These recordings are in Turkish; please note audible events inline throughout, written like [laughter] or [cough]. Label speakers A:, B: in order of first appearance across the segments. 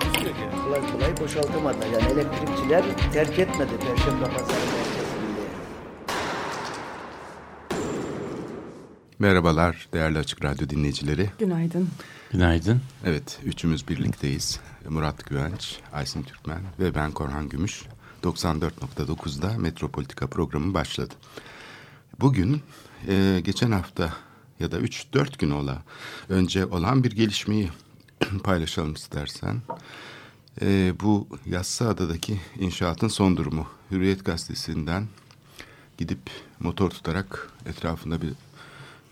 A: Takusuyor ki.
B: kolay kolay boşaltamadılar. Yani elektrikçiler terk etmedi Perşembe Pazarı merkezini.
C: Merhabalar değerli Açık Radyo dinleyicileri.
D: Günaydın.
E: Günaydın.
C: Evet, üçümüz birlikteyiz. Murat Güvenç, Aysin Türkmen ve ben Korhan Gümüş. 94.9'da Metropolitika programı başladı. Bugün e, geçen hafta ya da 3-4 gün ola önce olan bir gelişmeyi [clears throat] paylaşalım istersen. E, bu Yassıada'daki inşaatın son durumu. Hürriyet Gazetesi'nden gidip motor tutarak etrafında bir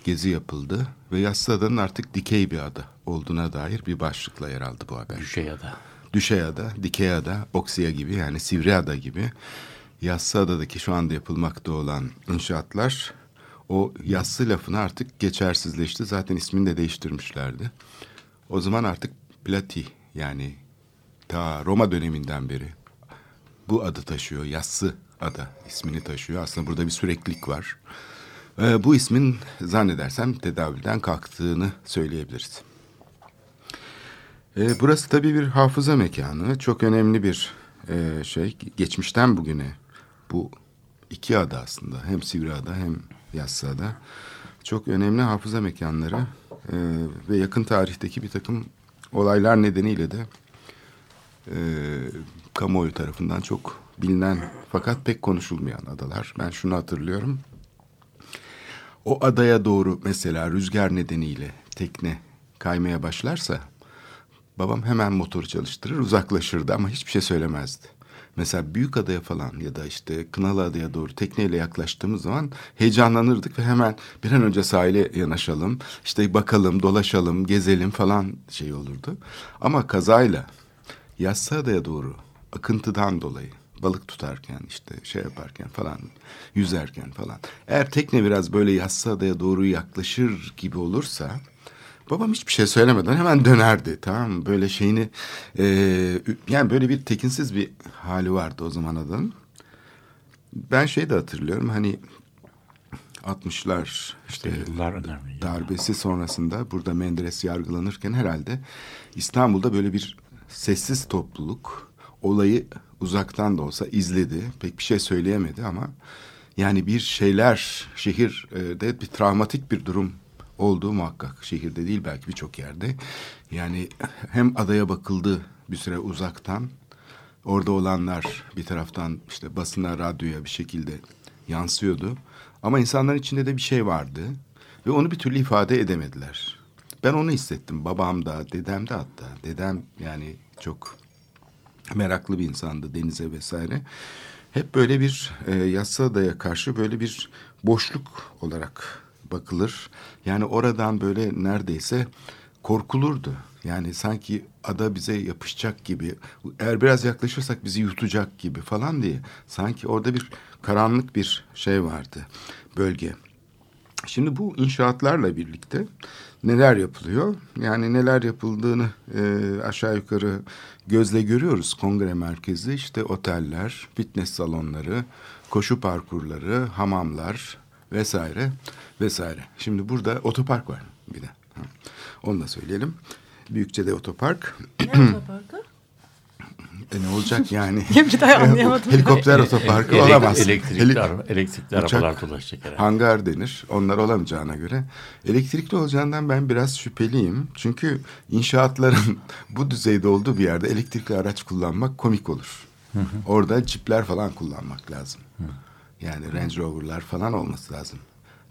C: gezi yapıldı ve Yassıada'nın artık dikey bir ada olduğuna dair bir başlıkla yer aldı bu haber.
E: Düşeyada.
C: Düşeyada, Dikeyada, Oksiya gibi yani Sivriada gibi Yassıada'daki şu anda yapılmakta olan inşaatlar o yassı lafını artık geçersizleşti. Zaten ismini de değiştirmişlerdi. O zaman artık Plati yani ta Roma döneminden beri bu adı taşıyor. Yassı ada ismini taşıyor. Aslında burada bir süreklilik var. Ee, bu ismin zannedersem tedavülden kalktığını söyleyebiliriz. Ee, burası tabii bir hafıza mekanı. Çok önemli bir e, şey. Geçmişten bugüne bu iki ada aslında. Hem Sivriada hem Yassıada. Çok önemli hafıza mekanları e, ve yakın tarihteki bir takım olaylar nedeniyle de e, kamuoyu tarafından çok bilinen fakat pek konuşulmayan adalar. Ben şunu hatırlıyorum. O adaya doğru mesela rüzgar nedeniyle tekne kaymaya başlarsa babam hemen motoru çalıştırır uzaklaşırdı ama hiçbir şey söylemezdi. Mesela büyük adaya falan ya da işte Kınalı adaya doğru tekneyle yaklaştığımız zaman heyecanlanırdık ve hemen bir an önce sahile yanaşalım. işte bakalım, dolaşalım, gezelim falan şey olurdu. Ama kazayla Yassı adaya doğru akıntıdan dolayı balık tutarken işte şey yaparken falan yüzerken falan. Eğer tekne biraz böyle Yassı adaya doğru yaklaşır gibi olursa babam hiçbir şey söylemeden hemen dönerdi tamam mı? Böyle şeyini e, yani böyle bir tekinsiz bir hali vardı o zaman adanın. Ben şey de hatırlıyorum hani 60'lar işte
E: Yıllar önemli.
C: darbesi sonrasında burada Menderes yargılanırken herhalde İstanbul'da böyle bir sessiz topluluk olayı uzaktan da olsa izledi. Pek bir şey söyleyemedi ama yani bir şeyler şehirde bir travmatik bir durum olduğu muhakkak. Şehirde değil belki birçok yerde. Yani hem adaya bakıldı bir süre uzaktan. Orada olanlar bir taraftan işte basına, radyoya bir şekilde yansıyordu. Ama insanların içinde de bir şey vardı. Ve onu bir türlü ifade edemediler. Ben onu hissettim. Babam da, dedem de hatta. Dedem yani çok meraklı bir insandı denize vesaire. Hep böyle bir e, yassı adaya karşı böyle bir boşluk olarak bakılır. Yani oradan böyle neredeyse korkulurdu. Yani sanki ada bize yapışacak gibi, eğer biraz yaklaşırsak bizi yutacak gibi falan diye. Sanki orada bir karanlık bir şey vardı bölge. Şimdi bu inşaatlarla birlikte neler yapılıyor? Yani neler yapıldığını e, aşağı yukarı gözle görüyoruz. Kongre merkezi, işte oteller, fitness salonları, koşu parkurları, hamamlar vesaire vesaire. Şimdi burada otopark var bir de. Onu da söyleyelim. Büyükçe'de otopark.
D: Ne otoparkı?
C: E ne olacak yani? [laughs]
D: Bir daha anlayamadım.
C: Helikopter otoparkı
E: Elek-
C: olamaz.
E: Elektrikli,
C: Heli-
E: araba, elektrikli
C: uçak,
E: arabalar dolaşacak herhalde.
C: hangar denir. Onlar olamayacağına göre. Elektrikli olacağından ben biraz şüpheliyim. Çünkü inşaatların [laughs] bu düzeyde olduğu bir yerde elektrikli araç kullanmak komik olur. Orada cipler falan kullanmak lazım. Yani Range Rover'lar falan olması lazım.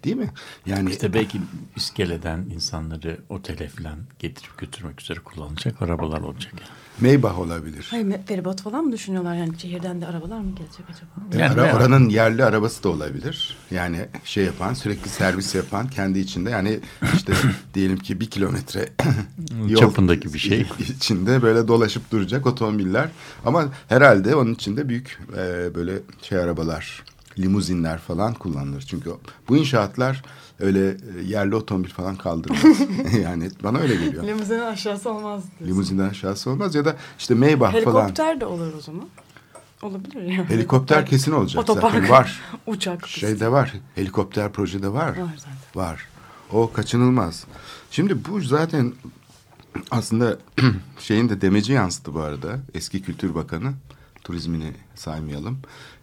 C: Değil mi? Yani
E: İşte belki iskeleden insanları otele falan getirip götürmek üzere kullanılacak arabalar olacak. Yani.
C: Maybach olabilir.
D: Hayır feribot falan mı düşünüyorlar yani şehirden de arabalar mı gelecek acaba?
C: E,
E: Yani
C: ara- oranın yerli arabası da olabilir. Yani şey yapan, sürekli servis yapan kendi içinde yani işte [laughs] diyelim ki bir kilometre yol
E: Çapındaki bir şey. [laughs]
C: içinde böyle dolaşıp duracak otomobiller. Ama herhalde onun içinde büyük e, böyle şey arabalar, limuzinler falan kullanılır. Çünkü bu inşaatlar öyle e, yerli otomobil falan kaldırmaz. [laughs] [laughs] yani bana öyle geliyor.
D: Limuzinin aşağısı olmaz diyorsun.
C: Limuzinden aşağısı olmaz ya da işte Maybach falan.
D: Helikopter de olur o zaman. Olabilir yani.
C: Helikopter [laughs] kesin olacak
D: Otopark.
C: zaten var.
D: Uçak.
C: Şeyde var. Helikopter projede var.
D: Var zaten.
C: Var. O kaçınılmaz. Şimdi bu zaten aslında [clears throat] şeyin de demeci yansıttı bu arada. Eski Kültür Bakanı. Turizmini saymayalım.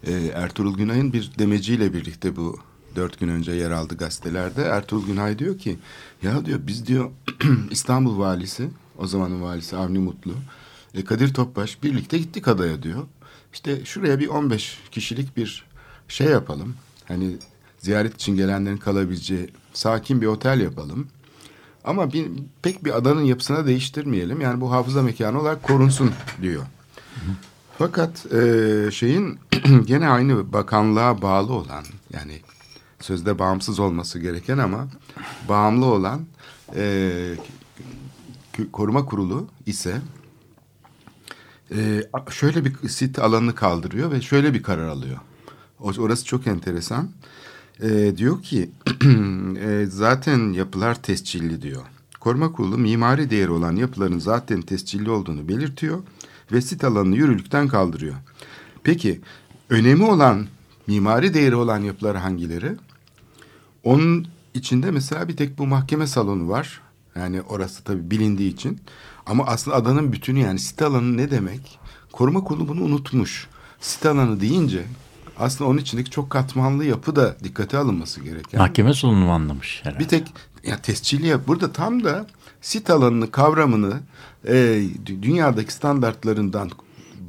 C: Ee, Ertuğrul Günay'ın bir demeciyle birlikte bu dört gün önce yer aldı gazetelerde. Ertuğrul Günay diyor ki ya diyor biz diyor [clears throat] İstanbul valisi o zamanın valisi Avni Mutlu e, Kadir Topbaş birlikte gittik adaya diyor. İşte şuraya bir 15 kişilik bir şey yapalım. Hani ziyaret için gelenlerin kalabileceği sakin bir otel yapalım. Ama bir, pek bir adanın yapısına değiştirmeyelim. Yani bu hafıza mekanı olarak korunsun diyor. Fakat e, şeyin [clears throat] gene aynı bakanlığa bağlı olan yani sözde bağımsız olması gereken ama bağımlı olan e, koruma kurulu ise e, şöyle bir sit alanını kaldırıyor ve şöyle bir karar alıyor. Orası çok enteresan. E, diyor ki [clears throat] e, zaten yapılar tescilli diyor. Koruma kurulu mimari değeri olan yapıların zaten tescilli olduğunu belirtiyor ve sit alanını yürürlükten kaldırıyor. Peki önemi olan mimari değeri olan yapılar hangileri? Onun içinde mesela bir tek bu mahkeme salonu var. Yani orası tabii bilindiği için. Ama aslında adanın bütünü yani sit alanı ne demek? Koruma kurulu bunu unutmuş. Sit alanı deyince aslında onun içindeki çok katmanlı yapı da dikkate alınması gereken.
E: Mahkeme mu anlamış herhalde?
C: Bir tek ya tescilli yap. Burada tam da sit alanını kavramını e, dü- dünyadaki standartlarından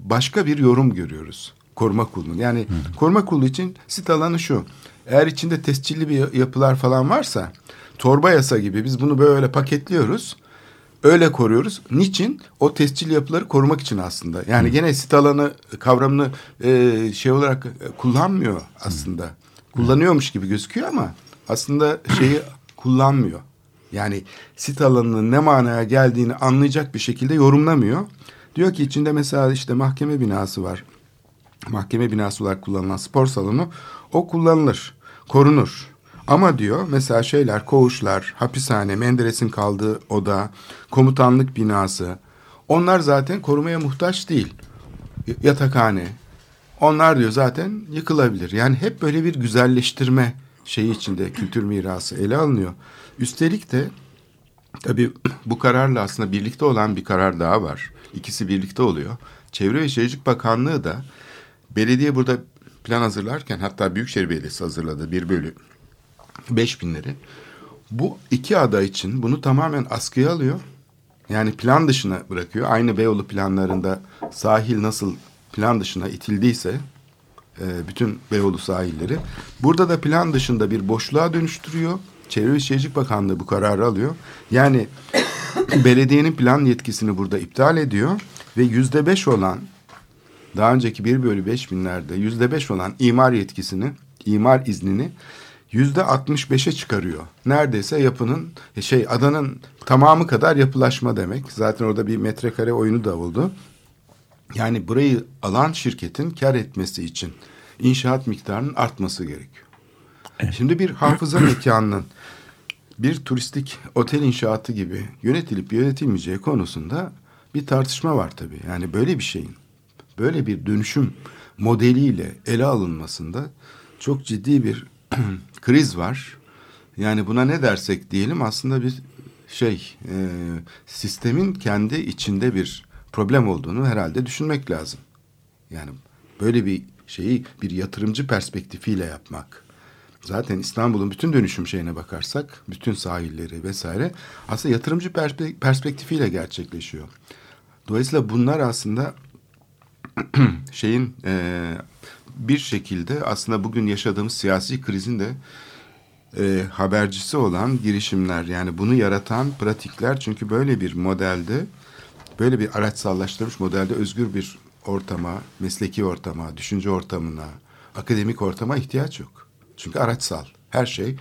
C: başka bir yorum görüyoruz. Koruma kurulu. Yani koruma kurulu için sit alanı şu. Eğer içinde tescilli bir yapılar falan varsa torba yasa gibi biz bunu böyle paketliyoruz. Öyle koruyoruz. Niçin? O tescilli yapıları korumak için aslında. Yani gene sit alanı kavramını e, şey olarak e, kullanmıyor aslında. Kullanıyormuş gibi gözüküyor ama aslında şeyi kullanmıyor. Yani sit alanının ne manaya geldiğini anlayacak bir şekilde yorumlamıyor. Diyor ki içinde mesela işte mahkeme binası var. Mahkeme binası olarak kullanılan spor salonu o kullanılır, korunur. Ama diyor mesela şeyler koğuşlar, hapishane, Menderes'in kaldığı oda, komutanlık binası onlar zaten korumaya muhtaç değil. Yatakhane. Onlar diyor zaten yıkılabilir. Yani hep böyle bir güzelleştirme şeyi içinde kültür mirası ele alınıyor. Üstelik de Tabii bu kararla aslında birlikte olan bir karar daha var. İkisi birlikte oluyor. Çevre ve Şehircilik Bakanlığı da belediye burada plan hazırlarken hatta Büyükşehir Belediyesi hazırladı bir bölü beş binleri. Bu iki ada için bunu tamamen askıya alıyor. Yani plan dışına bırakıyor. Aynı Beyoğlu planlarında sahil nasıl plan dışına itildiyse e, bütün Beyoğlu sahilleri. Burada da plan dışında bir boşluğa dönüştürüyor. Çevre ve Şehircilik Bakanlığı bu kararı alıyor. Yani [coughs] belediyenin plan yetkisini burada iptal ediyor ve yüzde beş olan daha önceki bir bölü beş binlerde yüzde beş olan imar yetkisini, imar iznini yüzde altmış beşe çıkarıyor. Neredeyse yapının şey adanın tamamı kadar yapılaşma demek. Zaten orada bir metrekare oyunu da oldu. Yani burayı alan şirketin kar etmesi için inşaat miktarının artması gerekiyor. Şimdi bir hafıza [clears throat] mekanının bir turistik otel inşaatı gibi yönetilip yönetilmeyeceği konusunda bir tartışma var tabii. Yani böyle bir şeyin, böyle bir dönüşüm modeliyle ele alınmasında çok ciddi bir [clears throat] kriz var. Yani buna ne dersek diyelim aslında bir şey e, sistemin kendi içinde bir problem olduğunu herhalde düşünmek lazım. Yani böyle bir şeyi bir yatırımcı perspektifiyle yapmak. Zaten İstanbul'un bütün dönüşüm şeyine bakarsak, bütün sahilleri vesaire aslında yatırımcı perspe- perspektifiyle gerçekleşiyor. Dolayısıyla bunlar aslında [clears throat] şeyin e, bir şekilde aslında bugün yaşadığımız siyasi krizin de e, habercisi olan girişimler yani bunu yaratan pratikler çünkü böyle bir modelde böyle bir araçsallaştırmış modelde özgür bir ortama, mesleki ortama, düşünce ortamına, akademik ortama ihtiyaç yok. Çünkü araçsal her şey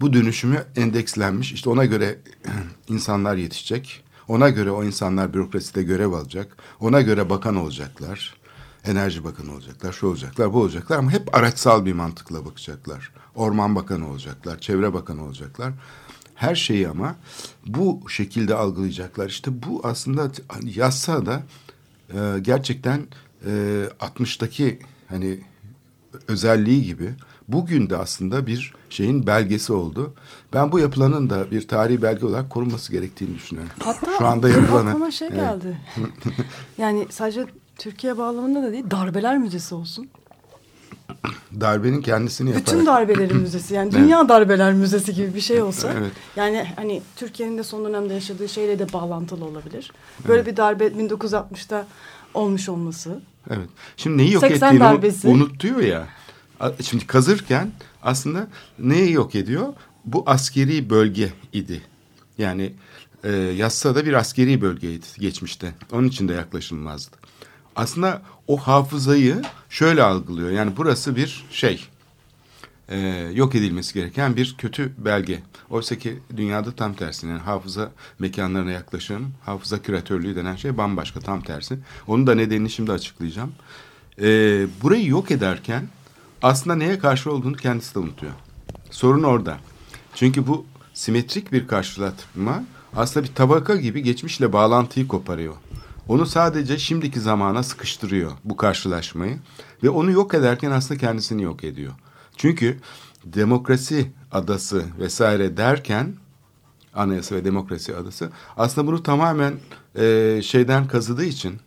C: bu dönüşümü endekslenmiş işte ona göre [clears throat] insanlar yetişecek. Ona göre o insanlar bürokraside görev alacak. Ona göre bakan olacaklar. Enerji bakanı olacaklar, şu olacaklar, bu olacaklar ama hep araçsal bir mantıkla bakacaklar. Orman bakanı olacaklar, çevre bakanı olacaklar. Her şeyi ama bu şekilde algılayacaklar. İşte bu aslında yazsa da e, gerçekten e, 60'taki hani özelliği gibi bugün de aslında bir şeyin belgesi oldu. Ben bu yapılanın da bir tarihi belge olarak korunması gerektiğini düşünüyorum.
D: Hatta
C: Şu anda yapılanı.
D: aklıma şey
C: Evet.
D: geldi. [laughs] yani sadece Türkiye bağlamında da değil, darbeler müzesi olsun.
C: Darbenin kendisini yaparak.
D: Bütün darbelerin [clears throat] müzesi yani dünya darbeler müzesi gibi bir şey olsa.
C: Evet.
D: Yani hani Türkiye'nin de son dönemde yaşadığı şeyle de bağlantılı olabilir. Böyle bir darbe 1960'ta olmuş olması.
C: Evet. Şimdi neyi yok
D: 80
C: ettiğini
D: darbesi.
C: unutuyor ya. Şimdi kazırken aslında neyi yok ediyor? Bu askeri bölge idi. Yani e, Yassıada bir askeri bölgeydi geçmişte. Onun için de yaklaşılmazdı. Aslında o hafızayı şöyle algılıyor. Yani burası bir şey. e, yok edilmesi gereken bir kötü belge. Oysa ki dünyada tam tersine yani hafıza mekanlarına yaklaşım, hafıza küratörlüğü denen şey bambaşka tam tersi. Onun da nedenini şimdi açıklayacağım. E, burayı yok ederken aslında neye karşı olduğunu kendisi de unutuyor. Sorun orada. Çünkü bu simetrik bir karşılatma aslında bir tabaka gibi geçmişle bağlantıyı koparıyor. Onu sadece şimdiki zamana sıkıştırıyor bu karşılaşmayı ve onu yok ederken aslında kendisini yok ediyor. Çünkü demokrasi adası vesaire derken anayasa ve demokrasi adası aslında bunu tamamen e, şeyden kazıdığı için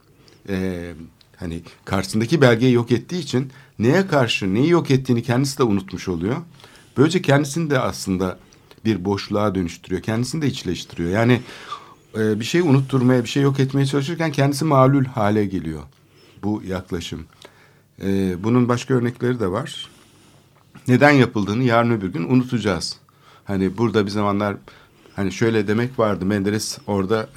C: e, hani karşısındaki belgeyi yok ettiği için neye karşı neyi yok ettiğini kendisi de unutmuş oluyor. Böylece kendisini de aslında bir boşluğa dönüştürüyor. Kendisini de içleştiriyor. Yani e, bir şeyi unutturmaya, bir şey yok etmeye çalışırken kendisi mağlul hale geliyor. Bu yaklaşım. E, bunun başka örnekleri de var. Neden yapıldığını yarın öbür gün unutacağız. Hani burada bir zamanlar hani şöyle demek vardı. Menderes orada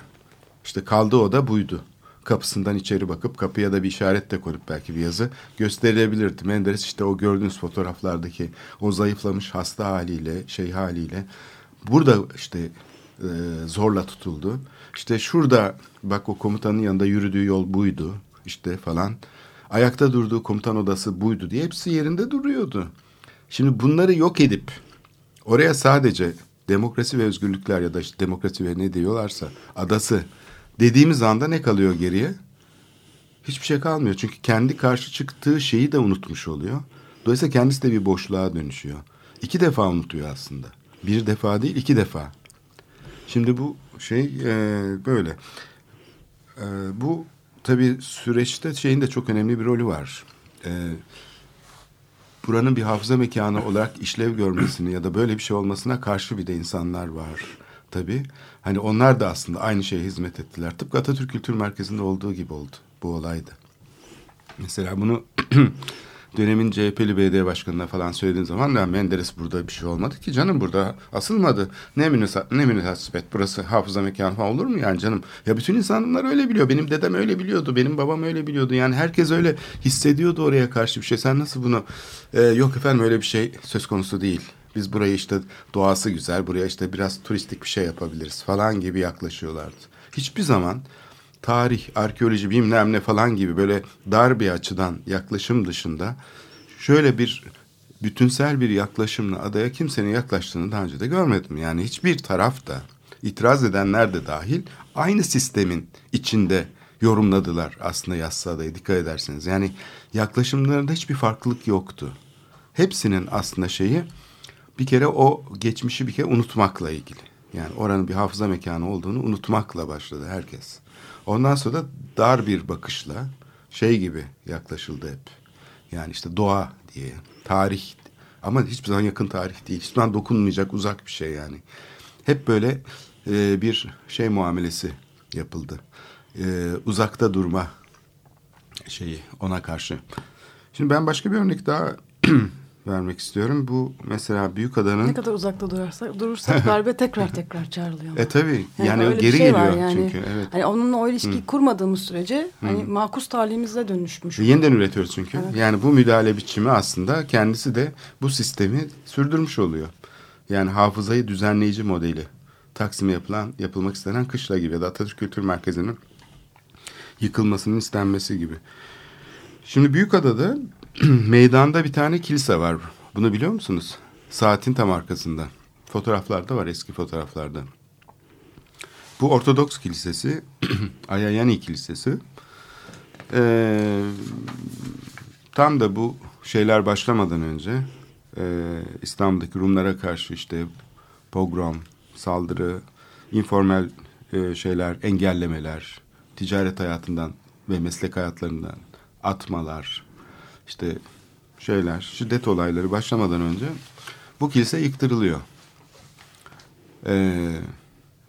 C: işte kaldığı oda buydu. Kapısından içeri bakıp kapıya da bir işaret de koyup belki bir yazı gösterilebilirdi. Menderes işte o gördüğünüz fotoğraflardaki o zayıflamış hasta haliyle şey haliyle burada işte e, zorla tutuldu. İşte şurada bak o komutanın yanında yürüdüğü yol buydu işte falan. Ayakta durduğu komutan odası buydu diye hepsi yerinde duruyordu. Şimdi bunları yok edip oraya sadece demokrasi ve özgürlükler ya da işte demokrasi ve ne diyorlarsa adası dediğimiz anda ne kalıyor geriye? Hiçbir şey kalmıyor. Çünkü kendi karşı çıktığı şeyi de unutmuş oluyor. Dolayısıyla kendisi de bir boşluğa dönüşüyor. İki defa unutuyor aslında. Bir defa değil iki defa. Şimdi bu şey e, böyle. E, bu tabii süreçte şeyin de çok önemli bir rolü var. E, buranın bir hafıza mekanı olarak işlev görmesini ya da böyle bir şey olmasına karşı bir de insanlar var tabii. Hani onlar da aslında aynı şeye hizmet ettiler. Tıpkı Atatürk Kültür Merkezi'nde olduğu gibi oldu bu olayda. Mesela bunu [clears throat] dönemin CHP'li belediye başkanına falan söylediğin zaman ya Menderes burada bir şey olmadı ki canım burada asılmadı. Ne münasebet, ne münasebet burası hafıza mekanı falan olur mu yani canım? Ya bütün insanlar öyle biliyor. Benim dedem öyle biliyordu. Benim babam öyle biliyordu. Yani herkes öyle hissediyordu oraya karşı bir şey. Sen nasıl bunu Ee, yok efendim öyle bir şey söz konusu değil. Biz burayı işte doğası güzel, buraya işte biraz turistik bir şey yapabiliriz falan gibi yaklaşıyorlardı. Hiçbir zaman tarih, arkeoloji bilmem ne falan gibi böyle dar bir açıdan yaklaşım dışında şöyle bir bütünsel bir yaklaşımla adaya kimsenin yaklaştığını daha önce de görmedim. Yani hiçbir taraf da itiraz edenler de dahil aynı sistemin içinde yorumladılar aslında yassı adayı dikkat ederseniz. Yani yaklaşımlarında hiçbir farklılık yoktu. Hepsinin aslında şeyi bir kere o geçmişi bir kere unutmakla ilgili. Yani oranın bir hafıza mekanı olduğunu unutmakla başladı herkes. Ondan sonra da dar bir bakışla şey gibi yaklaşıldı hep. Yani işte doğa diye, tarih ama hiçbir zaman yakın tarih değil. Hiçbir zaman dokunmayacak uzak bir şey yani. Hep böyle e, bir şey muamelesi yapıldı. E, uzakta durma şeyi ona karşı. Şimdi ben başka bir örnek daha [clears throat] vermek istiyorum. Bu mesela Büyükada'nın...
D: Ne kadar uzakta durursak, durursak [laughs] darbe tekrar tekrar çağrılıyor.
C: E tabii. Yani,
D: öyle bir
C: geri
D: şey
C: geliyor
D: yani.
C: çünkü. Evet.
D: Hani onunla o ilişkiyi kurmadığımız sürece hani makus talihimize dönüşmüş.
C: Ve Yeniden üretiyoruz çünkü.
D: Evet.
C: Yani bu müdahale biçimi aslında kendisi de bu sistemi sürdürmüş oluyor. Yani hafızayı düzenleyici modeli. Taksim'e yapılan, yapılmak istenen kışla gibi ya da Atatürk Kültür Merkezi'nin yıkılmasının istenmesi gibi. Şimdi Büyükada'da [clears throat] meydanda bir tane kilise var. Bunu biliyor musunuz? Saatin tam arkasında. Fotoğraflarda var eski fotoğraflarda. Bu Ortodoks Kilisesi, [clears throat] Ayayani Kilisesi. Ee, tam da bu şeyler başlamadan önce e, İstanbul'daki Rumlara karşı işte pogrom, saldırı, informal e, şeyler, engellemeler, ticaret hayatından ve meslek hayatlarından atmalar, işte şeyler, şiddet olayları başlamadan önce bu kilise yıktırılıyor. Ee,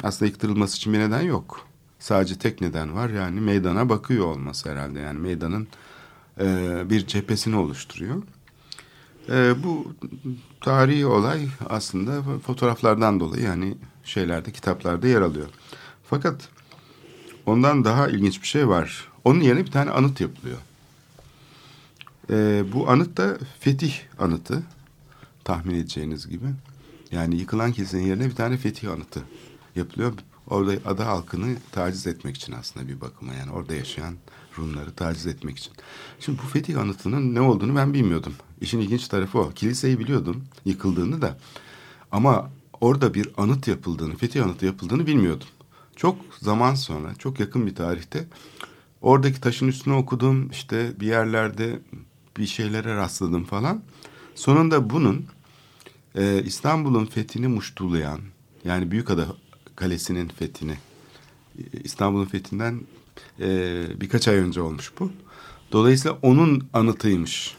C: aslında yıktırılması için bir neden yok. Sadece tek neden var yani meydana bakıyor olması herhalde. Yani meydanın e, bir cephesini oluşturuyor. E, bu tarihi olay aslında fotoğraflardan dolayı yani şeylerde kitaplarda yer alıyor. Fakat ondan daha ilginç bir şey var. Onun yerine bir tane anıt yapılıyor. E, bu anıt da Fetih anıtı tahmin edeceğiniz gibi. Yani yıkılan kilisenin yerine bir tane Fetih anıtı yapılıyor. Orada ada halkını taciz etmek için aslında bir bakıma yani orada yaşayan Rumları taciz etmek için. Şimdi bu Fetih anıtının ne olduğunu ben bilmiyordum. İşin ilginç tarafı o. Kiliseyi biliyordum yıkıldığını da ama orada bir anıt yapıldığını, Fetih anıtı yapıldığını bilmiyordum. Çok zaman sonra, çok yakın bir tarihte oradaki taşın üstüne okudum. işte bir yerlerde bir şeylere rastladım falan. Sonunda bunun e, İstanbul'un fethini muştulayan yani Büyükada Kalesi'nin fethini İstanbul'un fethinden e, birkaç ay önce olmuş bu. Dolayısıyla onun anıtıymış.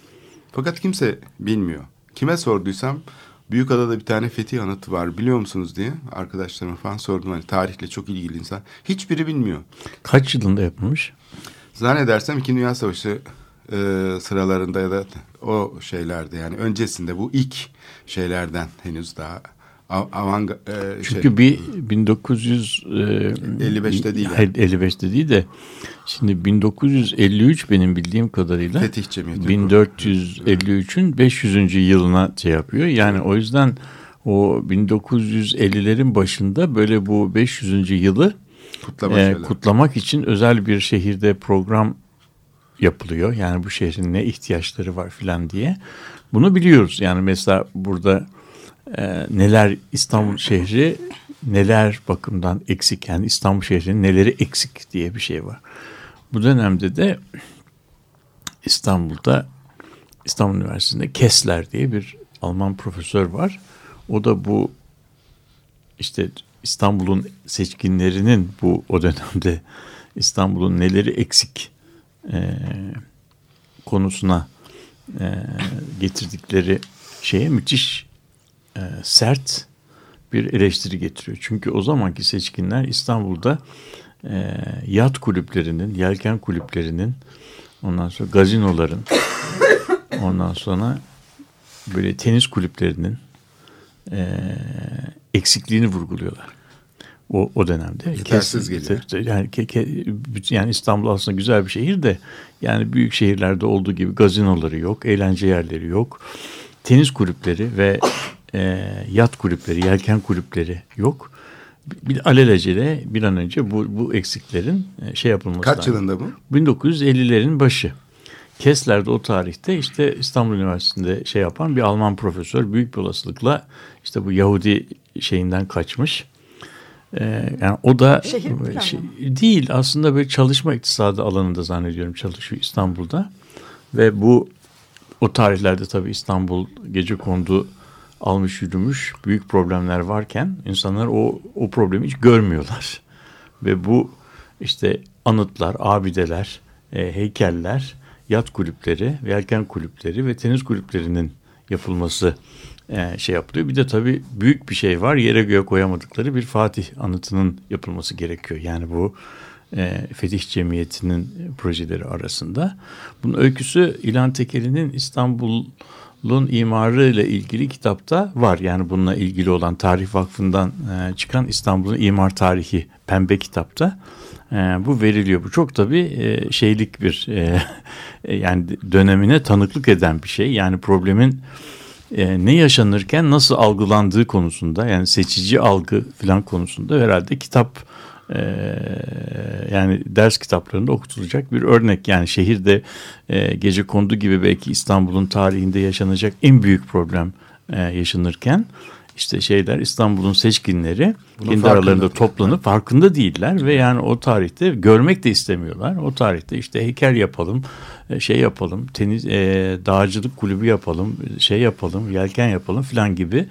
C: Fakat kimse bilmiyor. Kime sorduysam Büyükada'da bir tane fetih anıtı var biliyor musunuz diye arkadaşlarıma falan sordum. Hani tarihle çok ilgili insan. Hiçbiri bilmiyor.
E: Kaç yılında yapılmış?
C: Zannedersem İkinci Dünya Savaşı e, sıralarında ya da o şeylerde yani öncesinde bu ilk şeylerden henüz daha av- avang e,
E: Çünkü
C: şey,
E: bir 1900 e,
C: 55'te değil yani.
E: Hayır, 55'te değil de şimdi 1953 benim bildiğim kadarıyla
C: Fetih Cemiyeti.
E: 1453'ün 500. yılına şey yapıyor. Yani o yüzden o 1950'lerin başında böyle bu 500. yılı
C: kutlama
E: e, kutlamak için özel bir şehirde program yapılıyor. Yani bu şehrin ne ihtiyaçları var filan diye. Bunu biliyoruz. Yani mesela burada e, neler İstanbul şehri neler bakımdan eksik yani İstanbul şehrinin neleri eksik diye bir şey var. Bu dönemde de İstanbul'da İstanbul Üniversitesi'nde Kessler diye bir Alman profesör var. O da bu işte İstanbul'un seçkinlerinin bu o dönemde İstanbul'un neleri eksik e, konusuna e, getirdikleri şeye müthiş e, sert bir eleştiri getiriyor. Çünkü o zamanki seçkinler İstanbul'da e, yat kulüplerinin, yelken kulüplerinin, ondan sonra gazinoların, [coughs] ondan sonra böyle tenis kulüplerinin e, eksikliğini vurguluyorlar. O, o dönemde.
C: Yetersiz geliyor.
E: Yani, ke- ke- yani İstanbul aslında güzel bir şehir de yani büyük şehirlerde olduğu gibi gazinoları yok, eğlence yerleri yok. Tenis kulüpleri ve e, yat kulüpleri, yelken kulüpleri yok. Bir alelacele bir an önce bu, bu eksiklerin e, şey yapılması
C: Kaç
E: lazım.
C: yılında bu?
E: 1950'lerin başı. Kessler'de o tarihte işte İstanbul Üniversitesi'nde şey yapan bir Alman profesör büyük bir olasılıkla işte bu Yahudi şeyinden kaçmış. Ee, yani o da
D: Şehir
E: şey- değil aslında böyle çalışma iktisadı alanında zannediyorum çalışıyor İstanbul'da. Ve bu o tarihlerde tabii İstanbul gece kondu almış yürümüş büyük problemler varken insanlar o o problemi hiç görmüyorlar. Ve bu işte anıtlar, abideler, e, heykeller, yat kulüpleri, yelken kulüpleri ve tenis kulüplerinin yapılması e, şey yapılıyor. Bir de tabii büyük bir şey var. Yere göğe koyamadıkları bir Fatih anıtının yapılması gerekiyor. Yani bu e, Fetih Cemiyeti'nin projeleri arasında. Bunun öyküsü İlhan Tekeli'nin İstanbul'un imarı ile ilgili kitapta var. Yani bununla ilgili olan Tarih Vakfı'ndan e, çıkan İstanbul'un imar tarihi pembe kitapta e, bu veriliyor. Bu çok tabii e, şeylik bir e, [laughs] yani dönemine tanıklık eden bir şey. Yani problemin e, ne yaşanırken nasıl algılandığı konusunda yani seçici algı falan konusunda herhalde kitap e, yani ders kitaplarında okutulacak bir örnek. Yani şehirde e, gece kondu gibi belki İstanbul'un tarihinde yaşanacak en büyük problem e, yaşanırken işte şeyler İstanbul'un seçkinleri
C: Bunun
E: kendi aralarında toplanıp farkında değiller ve yani o tarihte görmek de istemiyorlar. O tarihte işte heykel yapalım, e, şey yapalım, tenis, e, dağcılık kulübü yapalım, şey yapalım, yelken yapalım filan gibi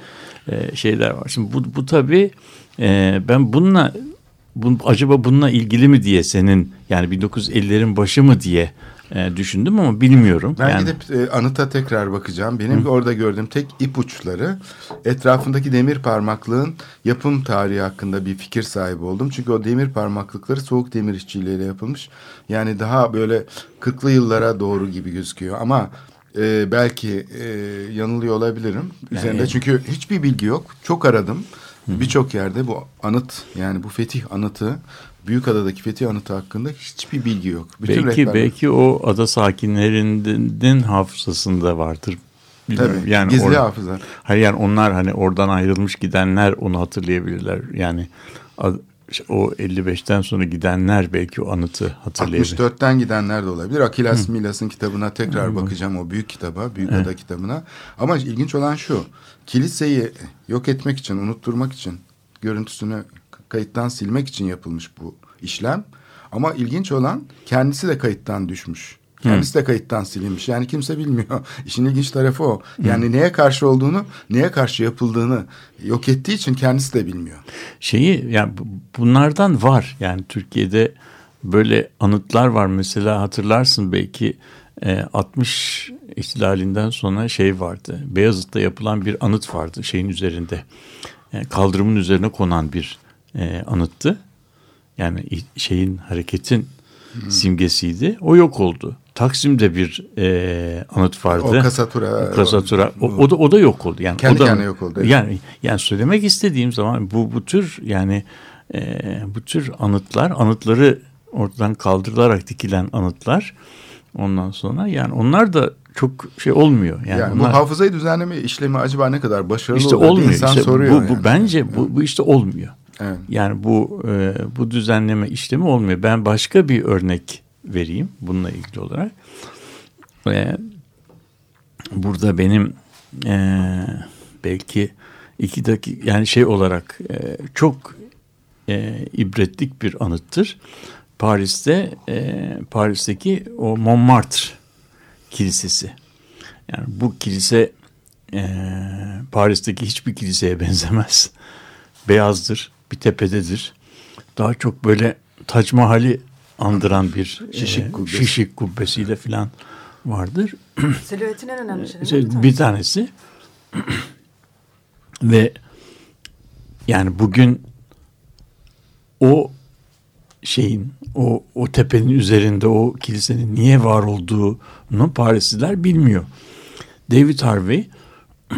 E: e, şeyler var. Şimdi bu, bu tabii e, ben bununla bu, acaba bununla ilgili mi diye senin yani 1950'lerin başı mı diye e, düşündüm ama bilmiyorum.
C: Ben
E: yani,
C: gidip e, anıta tekrar bakacağım. Benim orada gördüğüm tek ipuçları etrafındaki demir parmaklığın yapım tarihi hakkında bir fikir sahibi oldum. Çünkü o demir parmaklıkları soğuk demir işçiliğiyle yapılmış. Yani daha böyle 40'lı yıllara doğru gibi gözüküyor ama e, belki e, yanılıyor olabilirim üzerinde.
E: Yani-
C: Çünkü hiçbir bilgi yok. Çok aradım. Birçok yerde bu anıt yani bu fetih anıtı Büyükada'daki fetih anıtı hakkında hiçbir bilgi yok. Bütün
E: belki
C: rehberler-
E: belki o ada sakinlerinin hafızasında vardır. Bilmiyorum.
C: Tabii,
E: yani
C: gizli
E: or-
C: hafıza.
E: Hayır yani onlar hani oradan ayrılmış gidenler onu hatırlayabilirler. Yani o 55'ten sonra gidenler belki o anıtı hatırlayabilir.
C: 64'ten gidenler de olabilir. Akilas Milas'ın kitabına tekrar bakacağım o büyük kitaba, Büyük Ada kitabına. Ama ilginç olan şu. Kiliseyi yok etmek için, unutturmak için, görüntüsünü kayıttan silmek için yapılmış bu işlem. Ama ilginç olan kendisi de kayıttan düşmüş. Kendisi de kayıttan silinmiş. Yani kimse bilmiyor. [laughs] İşin ilginç tarafı o. Yani neye karşı olduğunu, neye karşı yapıldığını yok ettiği için kendisi de bilmiyor.
E: Şeyi yani bu- bunlardan var. Yani Türkiye'de böyle anıtlar var. Mesela hatırlarsın belki e, 60 ihtilalinden sonra şey vardı. Beyazıt'ta yapılan bir anıt vardı şeyin üzerinde. E, kaldırımın üzerine konan bir e, anıttı. Yani şeyin hareketin simgesiydi. O yok oldu. Taksim'de bir e, anıt vardı.
C: O kasatura.
E: Kasatura. O, o da o da yok oldu. Yani
C: Kendi
E: o da,
C: kendine yok oldu, evet.
E: Yani yani söylemek istediğim zaman bu bu tür yani e, bu tür anıtlar, anıtları ortadan kaldırılarak dikilen anıtlar ondan sonra yani onlar da çok şey olmuyor. Yani,
C: Yani,
E: onlar,
C: bu hafızayı düzenleme işlemi acaba ne kadar başarılı
E: işte olmuyor.
C: İnsan
E: İşte
C: soruyor.
E: bu, bu
C: yani.
E: bence bu, bu işte olmuyor.
C: Evet.
E: Yani bu e, bu düzenleme işlemi olmuyor. Ben başka bir örnek vereyim bununla ilgili olarak. E, burada benim e, belki iki dakika yani şey olarak e, çok e, ibretlik bir anıttır. Paris'te e, Paris'teki o Montmartre kilisesi. Yani bu kilise e, Paris'teki hiçbir kiliseye benzemez. Beyazdır, bir tepededir. Daha çok böyle Tac Mahal'i andıran bir
C: Şişik
E: e,
C: kubbesi.
E: şişik kubbesiyle falan vardır. [clears throat]
D: Silüetin en önemli
E: Şey,
D: bir tanesi.
E: bir tanesi [clears throat] ve yani bugün o şeyin o o tepenin üzerinde o kilisenin niye var olduğunu Parisliler bilmiyor. David Harvey [clears throat]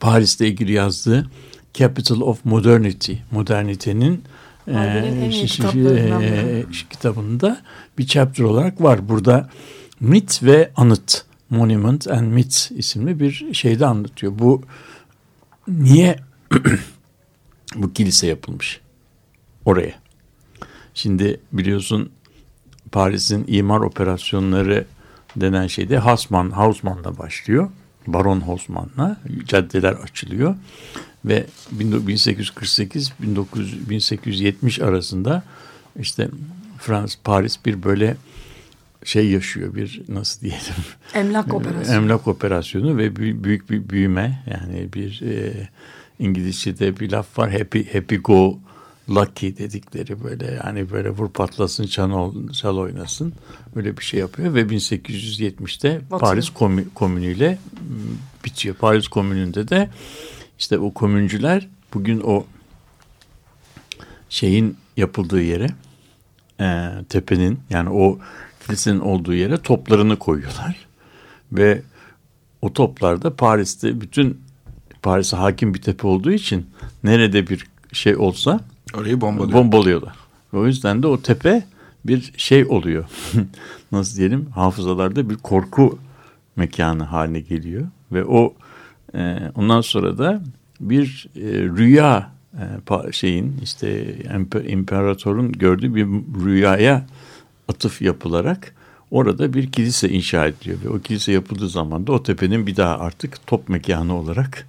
E: Paris'te ilgili yazdığı Capital of Modernity, modernitenin şi-
D: kitaplarından
E: e, kitabında bir chapter olarak var. Burada mit ve anıt, monument and myth isimli bir şeyde anlatıyor. Bu niye [clears throat] bu kilise yapılmış oraya? Şimdi biliyorsun Paris'in imar operasyonları denen şeyde Hausmann, Hausmann'la başlıyor. Baron Hausmann'la caddeler açılıyor ve 1848-1870 arasında işte Frans Paris bir böyle şey yaşıyor bir nasıl diyelim [laughs]
D: Emlak operasyonu. [laughs]
E: emlak operasyonu ve büyük, büyük bir büyüme yani bir e, İngilizce'de bir laf var happy happy go lucky dedikleri böyle yani böyle vur patlasın ol- çal oynasın öyle bir şey yapıyor ve 1870'te
D: Batıyor.
E: Paris komü, komünüyle m, bitiyor. Paris komününde de işte o komüncüler bugün o şeyin yapıldığı yere e, tepenin yani o kilisenin olduğu yere toplarını koyuyorlar ve o toplarda Paris'te bütün Paris'e hakim bir tepe olduğu için nerede bir şey olsa
C: Orayı bombalıyor.
E: bombalıyorlar. O yüzden de o tepe bir şey oluyor. [laughs] Nasıl diyelim hafızalarda bir korku mekanı haline geliyor ve o e, ondan sonra da bir e, rüya e, şeyin işte imparatorun gördüğü bir rüyaya atıf yapılarak orada bir kilise inşa ediliyor ve o kilise yapıldığı zaman da o tepenin bir daha artık top mekanı olarak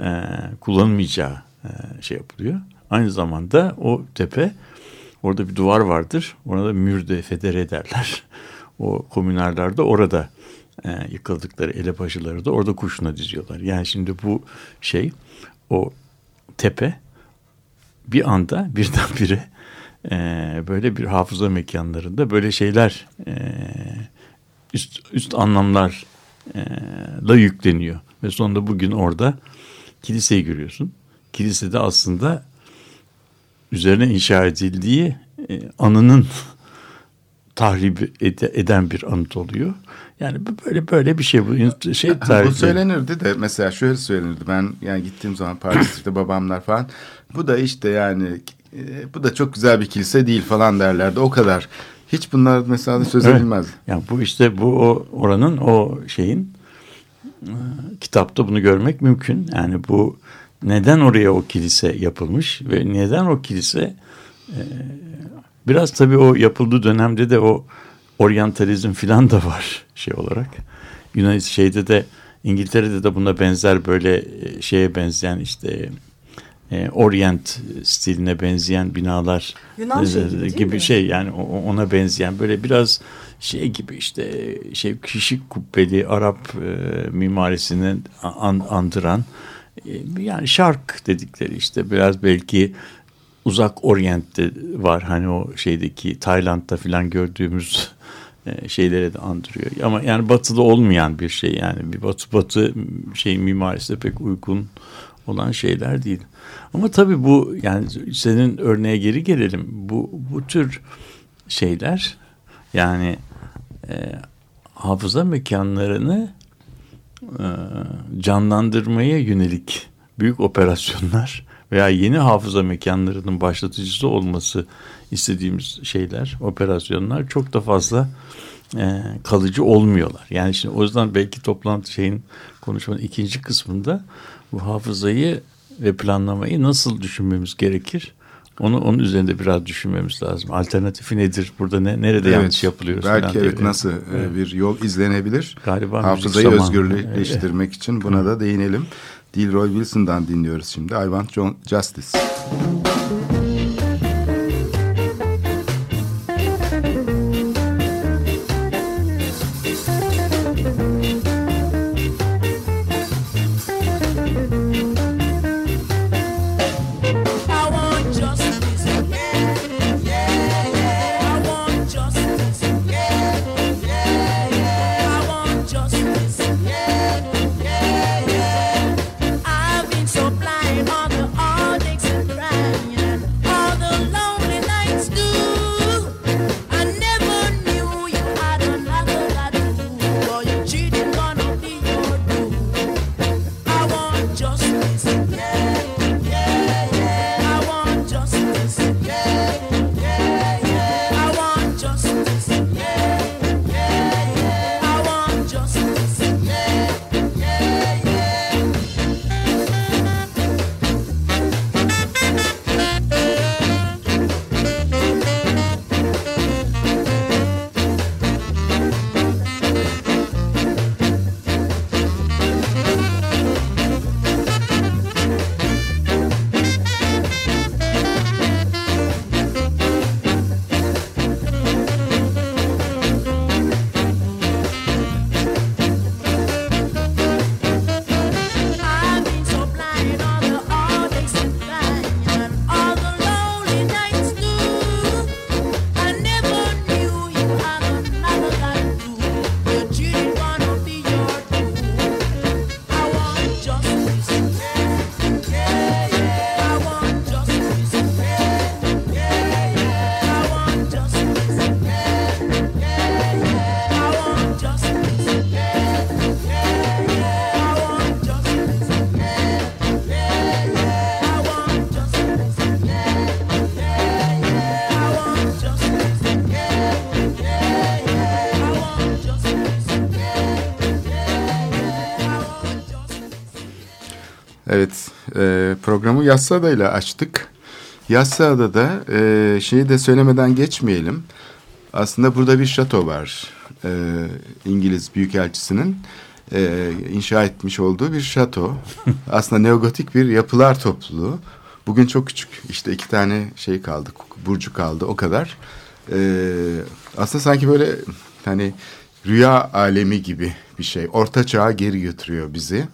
E: e, kullanılmayacağı e, şey yapılıyor. Aynı zamanda o tepe orada bir duvar vardır. Orada mürde federe ederler. O komünarlar da orada e, yıkıldıkları elebaşıları da orada kurşuna diziyorlar. Yani şimdi bu şey o tepe bir anda birdenbire e, böyle bir hafıza mekanlarında böyle şeyler e, üst, üst anlamlarla yükleniyor. Ve sonunda bugün orada kiliseyi görüyorsun. Kilisede aslında üzerine inşa edildiği e, anının tahrip ede- eden bir anıt oluyor. Yani bu- böyle böyle bir şey bu şey
C: Bu
E: tarihi.
C: söylenirdi de mesela şöyle söylenirdi ben yani gittiğim zaman Paris'te [clears throat] babamlar falan bu da işte yani e, bu da çok güzel bir kilise değil falan derlerdi o kadar. Hiç bunlar mesela söz
E: Evet.
C: edilmez.
E: Yani bu işte bu o oranın o şeyin e, kitapta bunu görmek mümkün. Yani bu neden oraya o kilise yapılmış ve neden o kilise e, biraz tabii o yapıldığı dönemde de o oryantalizm filan da var şey olarak. Yunan şeyde de İngiltere'de de buna benzer böyle e, şeye benzeyen işte e, Orient stiline benzeyen binalar
D: Yunan değil
E: gibi
D: mi?
E: şey yani ona benzeyen böyle biraz şey gibi işte şey kişik kubbeli Arap e, mimarisini an- andıran e, yani şark dedikleri işte biraz belki uzak Orient'te var hani o şeydeki Tayland'da filan gördüğümüz e, şeylere de andırıyor. Ama yani batıda olmayan bir şey yani bir batı batı şey mimarisi de pek uygun olan şeyler değil. Ama tabii bu yani senin örneğe geri gelelim. Bu bu tür şeyler yani e, hafıza mekanlarını e, canlandırmaya yönelik büyük operasyonlar veya yeni hafıza mekanlarının başlatıcısı olması istediğimiz şeyler, operasyonlar çok da fazla e, kalıcı olmuyorlar. Yani şimdi o yüzden belki toplantı şeyin konuşmanın ikinci kısmında bu hafızayı ve planlamayı nasıl düşünmemiz gerekir? Onu onun üzerinde biraz düşünmemiz lazım. Alternatifi nedir? Burada ne nerede yanlış yapılıyoruz?
C: Belki evet
E: diye.
C: nasıl e, bir yol izlenebilir?
E: Galiba
C: Hafızayı özgürleştirmek [laughs] için buna da değinelim. Dilroy Wilson'dan dinliyoruz şimdi. I Want Jo-
F: Justice.
C: Evet, e, programı Yassıada ile açtık. Yassıada da e, şeyi de söylemeden geçmeyelim. Aslında burada bir şato var. E, İngiliz Büyükelçisi'nin e, inşa etmiş olduğu bir şato. [laughs] Aslında neogotik bir yapılar topluluğu. Bugün çok küçük. İşte iki tane şey kaldı, burcu kaldı o kadar. E, aslında sanki böyle hani rüya alemi gibi bir şey. Orta çağa geri götürüyor bizi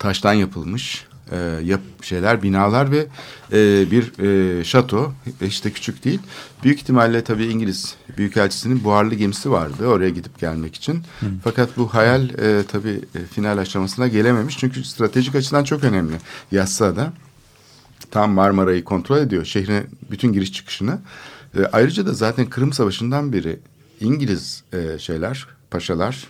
C: taştan yapılmış e, yap şeyler, binalar ve e, bir e, şato. İşte küçük değil. Büyük ihtimalle tabii İngiliz Büyükelçisi'nin buharlı gemisi vardı oraya gidip gelmek için. Fakat bu hayal e, tabii e, final aşamasına gelememiş. Çünkü stratejik açıdan çok önemli. Yassıada tam Marmara'yı kontrol ediyor. Şehrin bütün giriş çıkışını. E, ayrıca da zaten Kırım Savaşı'ndan beri İngiliz e, şeyler, paşalar,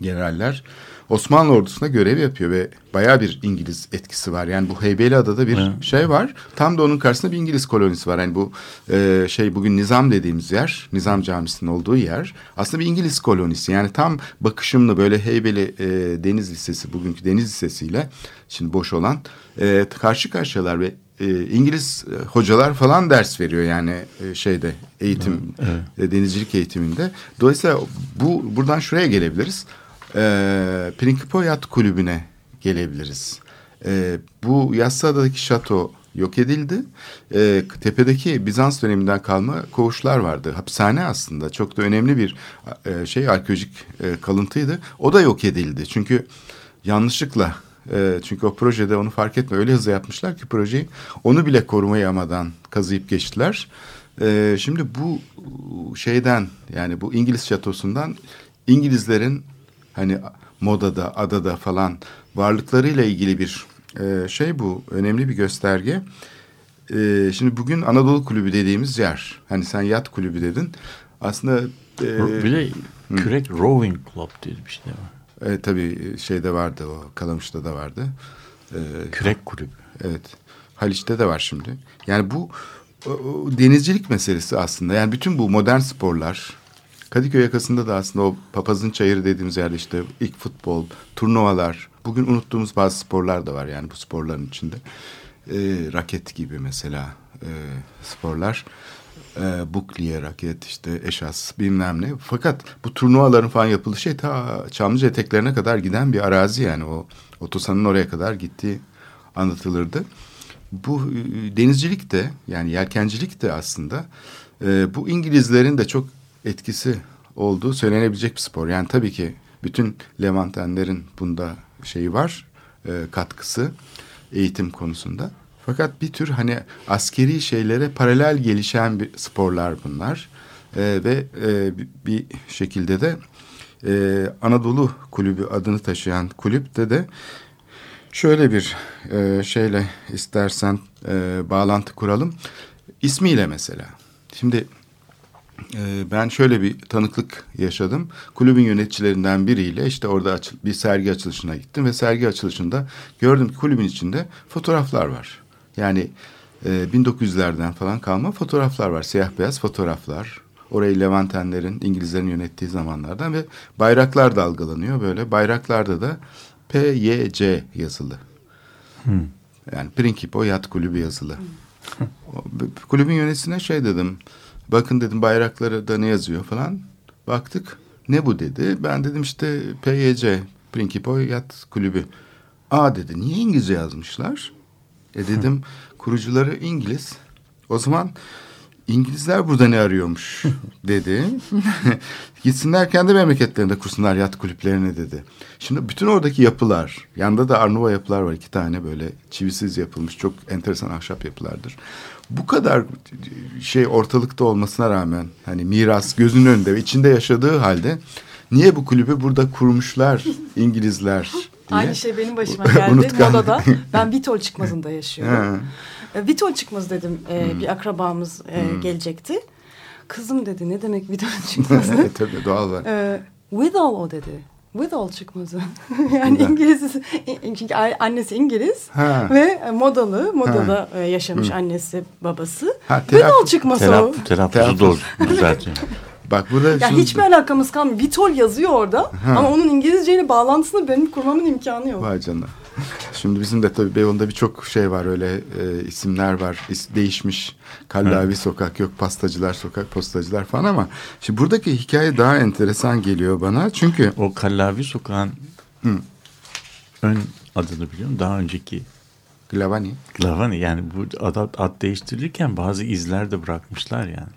C: generaller Osmanlı ordusuna görev yapıyor ve bayağı bir İngiliz etkisi var. Yani bu Heybeliada'da bir şey var. Tam da onun karşısında bir İngiliz kolonisi var. Yani bu e, şey bugün Nizam dediğimiz yer, Nizam Camisi'nin olduğu yer aslında bir İngiliz kolonisi. Yani tam bakışımlı böyle Heybeli e, Deniz Lisesi, bugünkü Deniz Lisesi ile şimdi boş olan e, karşı karşıyalar ve e, İngiliz e, hocalar falan ders veriyor yani e, şeyde eğitim e, denizcilik eğitiminde. Dolayısıyla bu buradan şuraya gelebiliriz. E, Prinkipo Yat Kulübü'ne gelebiliriz. E, bu Yassıada'daki şato yok edildi. E, tepedeki Bizans döneminden kalma koğuşlar vardı. Hapishane aslında çok da önemli bir e, şey arkeolojik e, kalıntıydı. O da yok edildi. Çünkü yanlışlıkla e, çünkü o projede onu fark etme öyle hızlı yapmışlar ki projeyi onu bile korumayı amadan kazıyıp geçtiler. E, şimdi bu şeyden yani bu İngiliz şatosundan İngilizlerin hani modada adada falan varlıklarıyla ilgili bir e, şey bu önemli bir gösterge. E, şimdi bugün Anadolu Kulübü dediğimiz yer hani sen yat kulübü dedin aslında e,
E: bir de kürek rowing club diye bir şey var.
C: e, tabii şeyde vardı o Kalamış'ta da vardı. E,
E: Kürek kulübü.
C: Evet. Haliç'te de var şimdi. Yani bu denizcilik meselesi aslında. Yani bütün bu modern sporlar Kadıköy yakasında da aslında o papazın çayırı dediğimiz yerde işte ilk futbol, turnuvalar, bugün unuttuğumuz bazı sporlar da var yani bu sporların içinde. Ee, raket gibi mesela e, sporlar. E, bukliye raket işte eşas bilmem ne. Fakat bu turnuvaların falan yapıldığı şey ta Çamlıca eteklerine kadar giden bir arazi yani o Otosan'ın oraya kadar gittiği anlatılırdı. Bu e, denizcilik de yani yelkencilik de aslında e, bu İngilizlerin de çok etkisi olduğu söylenebilecek bir spor. Yani tabii ki bütün Levantenlerin bunda şeyi var, e, katkısı eğitim konusunda. Fakat bir tür hani askeri şeylere paralel gelişen bir sporlar bunlar. E, ve e, bir şekilde de e, Anadolu Kulübü adını taşıyan kulüpte de şöyle bir e, şeyle istersen e, bağlantı kuralım. İsmiyle mesela. Şimdi ben şöyle bir tanıklık yaşadım. Kulübün yöneticilerinden biriyle işte orada bir sergi açılışına gittim ve sergi açılışında gördüm ki kulübün içinde fotoğraflar var. Yani e, 1900'lerden falan kalma fotoğraflar var. Siyah beyaz fotoğraflar. Orayı Levantenlerin, İngilizlerin yönettiği zamanlardan ve bayraklar dalgalanıyor böyle. Bayraklarda da PYC yazılı. Hmm. Yani Principo Yat Kulübü yazılı. Kulübün yöneticisine şey dedim. Bakın dedim bayrakları da ne yazıyor falan. Baktık ne bu dedi. Ben dedim işte PYC Principo Yat Kulübü. Aa dedi niye İngilizce yazmışlar? E dedim kurucuları İngiliz. O zaman İngilizler burada ne arıyormuş [laughs] dedi. [laughs] Gitsinler kendi memleketlerinde kursunlar yat kulüplerini dedi. Şimdi bütün oradaki yapılar, yanda da Arnova yapılar var iki tane böyle çivisiz yapılmış çok enteresan ahşap yapılardır. Bu kadar şey ortalıkta olmasına rağmen hani miras gözünün önünde ve içinde yaşadığı halde niye bu kulübü burada kurmuşlar İngilizler diye.
D: Aynı şey benim başıma [laughs] geldi Moda'da. [laughs] Ben Vitol çıkmazında yaşıyorum. E, Vitol çıkmaz dedim e, hmm. bir akrabamız e, hmm. gelecekti. Kızım dedi ne demek Vitol [laughs] çıkmazı?
C: Tabii doğal var.
D: E, Withal o dedi. Withal çıkmazı. [laughs] yani İngiliz çünkü annesi İngiliz ha. ve modalı modada ha. yaşamış hmm. annesi babası. Ha, Withal çıkmazı
E: telap, o. Telappuzu doğru düzeltiyor.
C: Bak burada
D: ya şunu... hiçbir alakamız kalmıyor. Vitol yazıyor orada ha. ama onun İngilizceyle bağlantısını benim kurmamın imkanı yok.
C: Vay canına. [laughs] Şimdi bizim de tabii Beyoğlu'nda birçok şey var öyle e, isimler var. İs, değişmiş. Kallavi evet. sokak yok pastacılar sokak postacılar falan ama şimdi buradaki hikaye daha enteresan geliyor bana. Çünkü
E: o Kallavi sokağın Hı. ön adını biliyorum. Daha önceki
C: Glavani.
E: Glavani yani bu ad, ad değiştirirken bazı izler de bırakmışlar yani.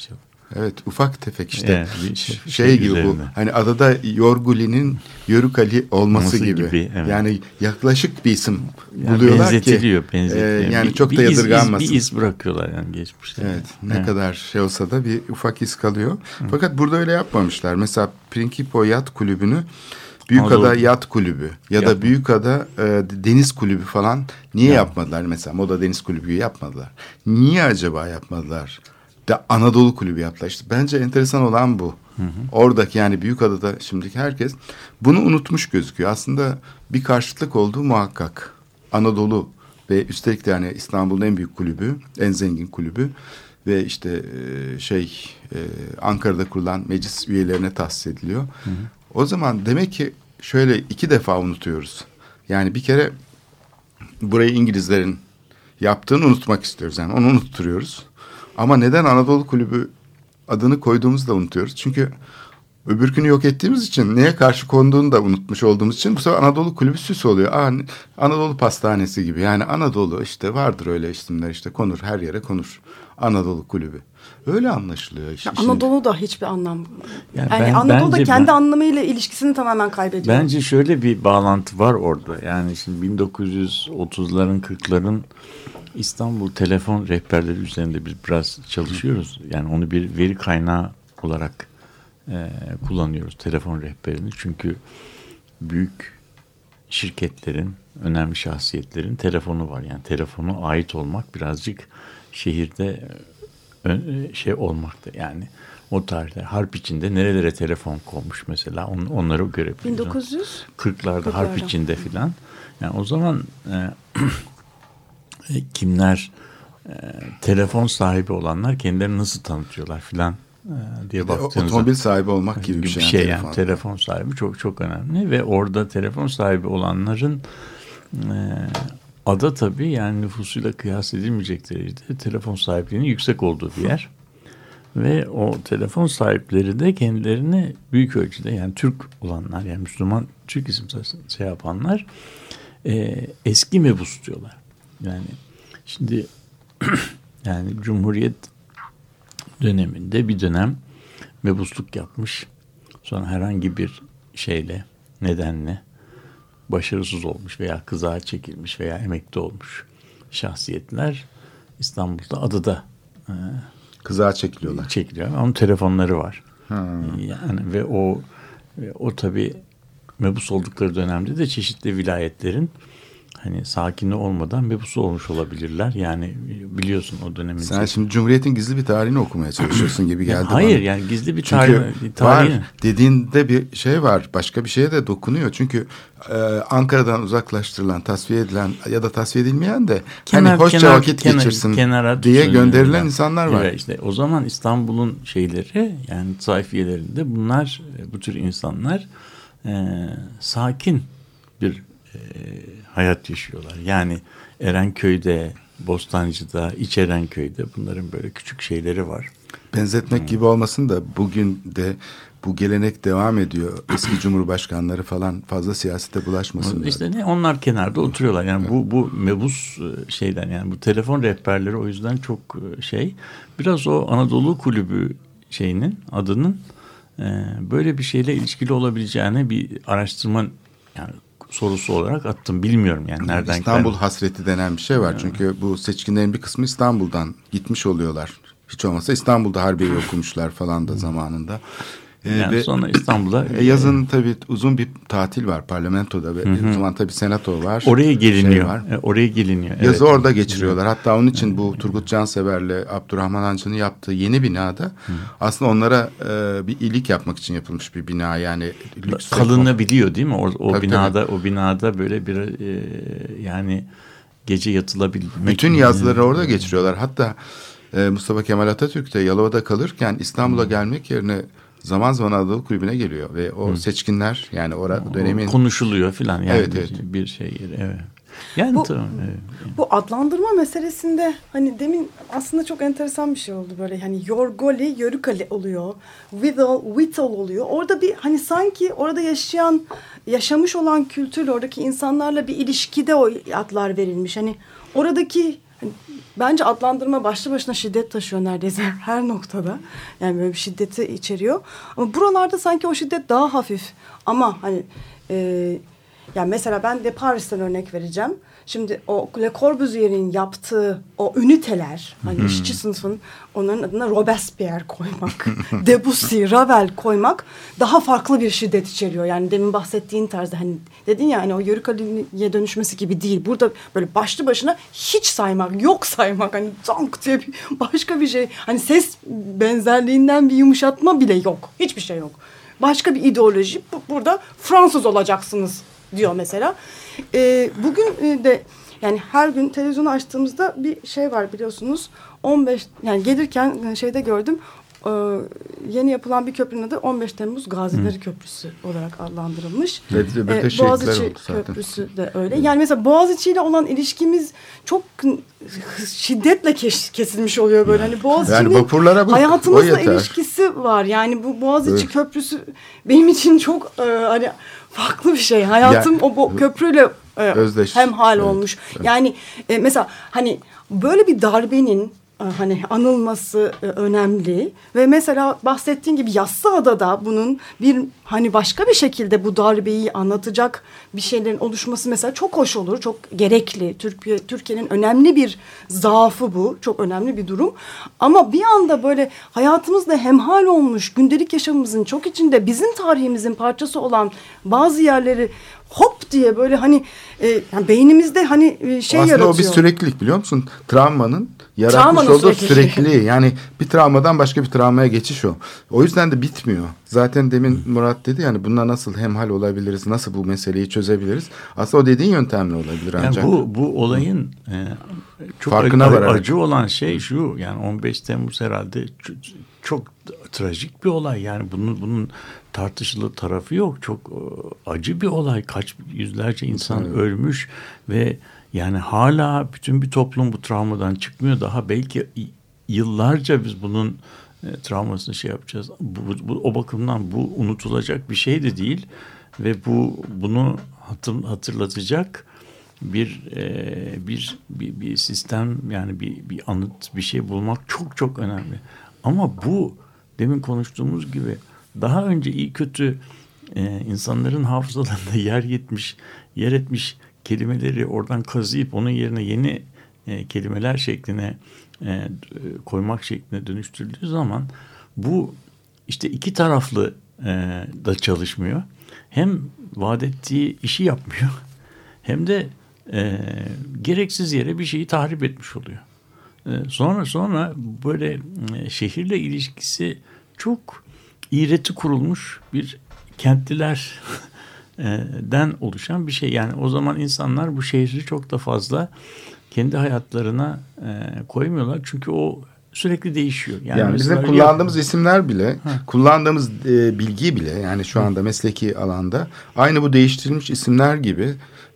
C: Evet ufak tefek işte yani şey, şey, gibi üzerine. bu hani adada Yorguli'nin Yörük Ali olması Nasıl gibi, gibi evet. yani yaklaşık bir isim yani buluyorlar
E: benzetiliyor,
C: ki
E: benzetiliyor.
C: E, yani bir, çok da yadırganmasın.
E: Iz, bir iz bırakıyorlar yani geçmişte.
C: Evet ne evet. kadar şey olsa da bir ufak iz kalıyor. Hı. Fakat burada öyle yapmamışlar. Mesela Principio Yat Kulübü'nü Büyükada Yat Kulübü ya da Büyükada e, Deniz Kulübü falan niye ya. yapmadılar mesela? Moda Deniz Kulübü yapmadılar. Niye acaba yapmadılar? De Anadolu Kulübü. İşte bence enteresan olan bu. Hı hı. Oradaki yani Büyükada'da şimdiki herkes bunu unutmuş gözüküyor. Aslında bir karşıtlık olduğu muhakkak. Anadolu ve üstelik de yani İstanbul'un en büyük kulübü, en zengin kulübü ve işte e, şey e, Ankara'da kurulan meclis üyelerine tahsis ediliyor. Hı hı. O zaman demek ki şöyle iki defa unutuyoruz. Yani bir kere burayı İngilizlerin yaptığını unutmak istiyoruz. Yani onu unutturuyoruz. Ama neden Anadolu Kulübü adını koyduğumuzu da unutuyoruz. Çünkü öbürkünü yok ettiğimiz için neye karşı konduğunu da unutmuş olduğumuz için bu sefer Anadolu Kulübü süs oluyor. Aa, Anadolu Pastanesi gibi. Yani Anadolu işte vardır öyle isimler işte konur her yere konur. Anadolu Kulübü. Öyle anlaşılıyor işte.
D: Anadolu da hiçbir anlam. Yani, yani ben, Anadolu da kendi ben, anlamıyla ilişkisini tamamen kaybediyor.
E: Bence şöyle bir bağlantı var orada. Yani şimdi 1930'ların 40'ların İstanbul telefon rehberleri üzerinde biz biraz çalışıyoruz. Yani onu bir veri kaynağı olarak e, kullanıyoruz telefon rehberini. Çünkü büyük şirketlerin, önemli şahsiyetlerin telefonu var. Yani telefonu ait olmak birazcık şehirde şey olmakta yani o tarihte harp içinde nerelere telefon konmuş mesela on, onları görebiliyoruz. 1940'larda harp içinde filan. Yani o zaman e, [clears throat] e, kimler e, telefon sahibi olanlar kendilerini nasıl tanıtıyorlar filan e, diye baktığınızda.
C: Otomobil sahibi olmak gibi bir şey. Bir şey
E: yani, telefon. telefon sahibi çok çok önemli ve orada telefon sahibi olanların e, ada tabii yani nüfusuyla kıyas edilmeyecek derecede telefon sahipliğinin yüksek olduğu bir yer. Ve o telefon sahipleri de kendilerini büyük ölçüde yani Türk olanlar yani Müslüman Türk isim şey yapanlar e, eski mebus diyorlar. Yani şimdi [clears throat] yani Cumhuriyet döneminde bir dönem mebusluk yapmış. Sonra herhangi bir şeyle nedenle başarısız olmuş veya kızağa çekilmiş veya emekli olmuş şahsiyetler İstanbul'da adıda
C: e, kızağa çekiliyorlar.
E: Çekiliyor. Onun telefonları var. Hmm. Yani ve o o tabi mebus oldukları dönemde de çeşitli vilayetlerin hani sakini olmadan mebusu olmuş olabilirler. Yani biliyorsun o dönemin.
C: Sen şimdi Cumhuriyet'in gizli bir tarihini okumaya çalışıyorsun [clears throat] gibi geldi
E: Hayır
C: bana.
E: yani gizli bir tarih.
C: Çünkü tarih. var dediğinde bir şey var. Başka bir şeye de dokunuyor. Çünkü e, Ankara'dan uzaklaştırılan, tasfiye edilen ya da tasfiye edilmeyen de hani kenar, hani hoşça kenar, vakit kenar, geçirsin kenara diye gönderilen insanlar var.
E: Evet, işte o zaman İstanbul'un şeyleri yani sayfiyelerinde bunlar bu tür insanlar e, sakin bir e, hayat yaşıyorlar. Yani Erenköy'de, Bostancı'da, İç Erenköy'de bunların böyle küçük şeyleri var.
C: Benzetmek hmm. gibi olmasın da bugün de bu gelenek devam ediyor. Eski [coughs] cumhurbaşkanları falan fazla siyasete bulaşmasın.
E: İşte ne onlar kenarda oturuyorlar. Yani bu bu mebus e, şeyden yani bu telefon rehberleri o yüzden çok e, şey. Biraz o Anadolu Kulübü şeyinin adının e, böyle bir şeyle ilişkili olabileceğine bir araştırma yani sorusu olarak attım. Bilmiyorum yani nereden
C: İstanbul geldi. hasreti denen bir şey var. Evet. Çünkü bu seçkinlerin bir kısmı İstanbul'dan gitmiş oluyorlar. Hiç olmazsa İstanbul'da Harbiye'yi [laughs] okumuşlar falan da zamanında.
E: Ee, yani ve, sonra İstanbul'a...
C: E, yazın tabii uzun bir tatil var parlamentoda ve hı hı. o zaman tabii senato var.
E: Oraya geliniyor. Şey var. E, oraya geliniyor.
C: Yazı evet. orada geçiriyorlar. Hatta onun için bu Turgut Cansever'le Abdurrahman Hancı'nın yaptığı yeni binada hı. aslında onlara e, bir iyilik yapmak için yapılmış bir bina. Yani
E: kalınabiliyor değil mi? O, o tabii, binada tabii. o binada böyle bir e, yani gece yatılabilmek.
C: Bütün yazları orada geçiriyorlar. Hatta e, Mustafa Kemal Atatürk de Yalova'da kalırken İstanbul'a gelmek yerine zaman zaman Anadolu Kulübü'ne geliyor ve o Hı. seçkinler yani orada dönemin
E: konuşuluyor filan yani evet, evet. Bir, bir şey evet. Yani
D: Bu-
E: tamam, evet.
D: Bu adlandırma meselesinde hani demin aslında çok enteresan bir şey oldu böyle hani Yorgoli, Yörükali oluyor. Whittle, Whittle oluyor. Orada bir hani sanki orada yaşayan, yaşamış olan kültürle oradaki insanlarla bir ilişkide o adlar verilmiş. Hani oradaki hani bence adlandırma başlı başına şiddet taşıyor neredeyse [laughs] her noktada. Yani böyle bir şiddeti içeriyor. Ama buralarda sanki o şiddet daha hafif. Ama hani e, yani mesela ben de Paris'ten örnek vereceğim. Şimdi o Le Corbusier'in yaptığı o üniteler, hani işçi sınıfın onların adına Robespierre koymak, [laughs] Debussy, Ravel koymak daha farklı bir şiddet içeriyor. Yani demin bahsettiğin tarzda hani dedin ya hani o Yörük Ali'ye dönüşmesi gibi değil. Burada böyle başlı başına hiç saymak, yok saymak hani zank diye bir [laughs] başka bir şey. Hani ses benzerliğinden bir yumuşatma bile yok. Hiçbir şey yok. Başka bir ideoloji. Bu- Burada Fransız olacaksınız diyor mesela. Ee, bugün e, de yani her gün televizyonu açtığımızda bir şey var biliyorsunuz. 15 yani gelirken e, şeyde gördüm. E, yeni yapılan bir köprünün adı 15 Temmuz Gazileri Köprüsü olarak adlandırılmış.
C: Ve de
D: Ee,
C: şehitler
D: Boğaziçi. Köprüsü de öyle. Yani mesela Boğaziçi ile olan ilişkimiz çok şiddetle kes- kesilmiş oluyor böyle. Hani Boğaziçi'nin
C: Yani vapurlara
D: hayatımızla ilişkisi var. Yani bu Boğaziçi
C: Evet.
D: Köprüsü benim için çok e, hani farklı bir şey. Hayatım
C: Ya-
D: o bu köprüyle e,
C: Özdeş.
D: hemhal
C: Evet,
D: olmuş. Yani e, mesela hani böyle bir darbenin e, hani anılması e, önemli ve mesela bahsettiğin gibi Yassıada'da bunun bir hani başka bir şekilde bu darbeyi anlatacak bir şeylerin oluşması mesela çok hoş olur, çok gerekli. Türkiye Türkiye'nin önemli bir zaafı bu, çok önemli bir durum. Ama bir anda böyle hayatımızda hemhal olmuş, gündelik yaşamımızın çok içinde bizim tarihimizin parçası olan bazı yerleri hop diye böyle hani e, yani beynimizde hani e, şey
C: Aslında
D: yaratıyor.
C: o bir süreklilik biliyor musun? Travmanın yaratmış
D: Travmanın
C: olduğu
D: sürekliliği.
C: sürekliliği. Yani bir travmadan başka bir travmaya geçiş o. O yüzden de bitmiyor. Zaten demin Murat dedi yani bununla nasıl hemhal olabiliriz? Nasıl bu meseleyi çözebiliriz? Aslında o dediğin yöntemle olabilir
E: Yani
C: ancak.
E: bu bu olayın e, çok
C: Farkına
E: acı,
C: vararak.
E: acı olan şey şu yani 15 Temmuz herhalde çok trajik bir olay yani bunun bunun tartışılı tarafı yok. Çok e, acı bir olay. Kaç yüzlerce insan ölmüş ve yani hala bütün bir toplum bu travmadan çıkmıyor. Daha belki yıllarca biz bunun e, travmasını şey yapacağız. Bu, bu- bu- o bakımdan bu unutulacak bir şey de değil ve bu bunu hatır, hatırlatacak bir, e, bir bir bir sistem yani bir bir anıt bir şey bulmak çok çok önemli. Ama bu demin konuştuğumuz gibi daha önce iyi kötü e, insanların hafızalarında [laughs] yer yetmiş, yer etmiş kelimeleri oradan kazıyıp onun yerine yeni e, kelimeler şekline e, koymak şekline dönüştürüldüğü zaman bu işte iki taraflı e, da çalışmıyor. Hem vaat ettiği işi yapmıyor [laughs] hem de e, gereksiz yere bir şeyi tahrip etmiş oluyor. E, sonra sonra böyle e, şehirle ilişkisi çok iğreti kurulmuş bir kentliler [laughs] e, oluşan bir şey. Yani o zaman insanlar bu şehri çok da fazla kendi hayatlarına e, koymuyorlar. Çünkü o sürekli değişiyor. Yani,
C: Yani, bizim kullandığımız isimler bile, kullandığımız e, bilgi bile yani şu anda mesleki alanda aynı bu değiştirilmiş isimler gibi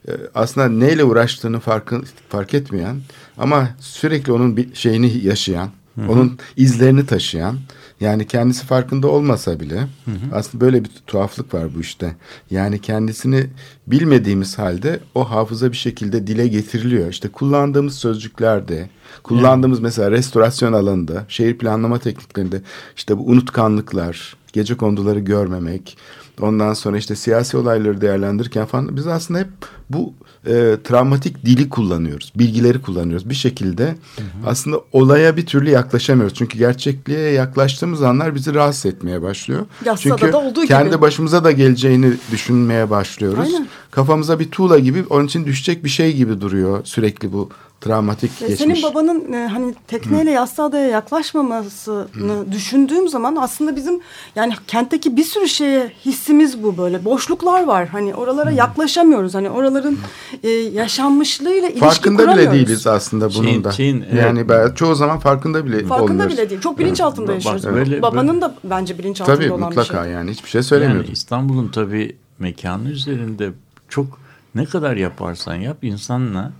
C: e, aslında neyle uğraştığını farkı, fark etmeyen ama sürekli onun bir şeyini yaşayan, onun izlerini taşıyan yani kendisi farkında olmasa bile aslında böyle bir tuhaflık var bu işte. Yani kendisini bilmediğimiz halde o hafıza bir şekilde dile getiriliyor. İşte kullandığımız sözcüklerde, kullandığımız mesela restorasyon alanında, şehir planlama tekniklerinde işte bu unutkanlıklar, gece konduları görmemek, ondan sonra işte siyasi olayları değerlendirirken falan biz aslında hep bu e, travmatik dili kullanıyoruz, bilgileri kullanıyoruz. Bir şekilde aslında olaya bir türlü yaklaşamıyoruz. Çünkü gerçekliğe yaklaştığımız anlar bizi rahatsız etmeye başlıyor.
D: Yassıada
C: Çünkü
D: da olduğu
C: kendi
D: gibi.
C: başımıza da geleceğini düşünmeye başlıyoruz.
D: Aynen.
C: Kafamıza bir tuğla gibi onun için düşecek bir şey gibi duruyor sürekli bu travmatik
D: Ve
C: geçmiş.
D: Senin babanın e, hani tekneyle Yassıada'ya yaklaşmamasını düşündüğüm zaman aslında bizim yani kentteki bir sürü şeye hissimiz bu böyle. Boşluklar var. Hani oralara yaklaşamıyoruz. Hani oraların e, yaşanmışlığıyla ilişki
C: Farkında bile değiliz aslında bunun
E: Şeyin-
C: da.
E: şeyin, evet.
C: yani ben çoğu zaman farkında bile
D: Farkında
C: olmuyoruz.
D: bile değil. Çok bilinç altında
E: Bak,
D: yaşıyoruz.
E: böyle-
D: Babanın da bence bilinç altında
C: Tabii
D: olan
C: mutlaka
D: bir şey.
C: yani hiçbir şey söylemiyordum.
E: Yani İstanbul'un tabii mekanı üzerinde çok ne kadar yaparsan yap insanla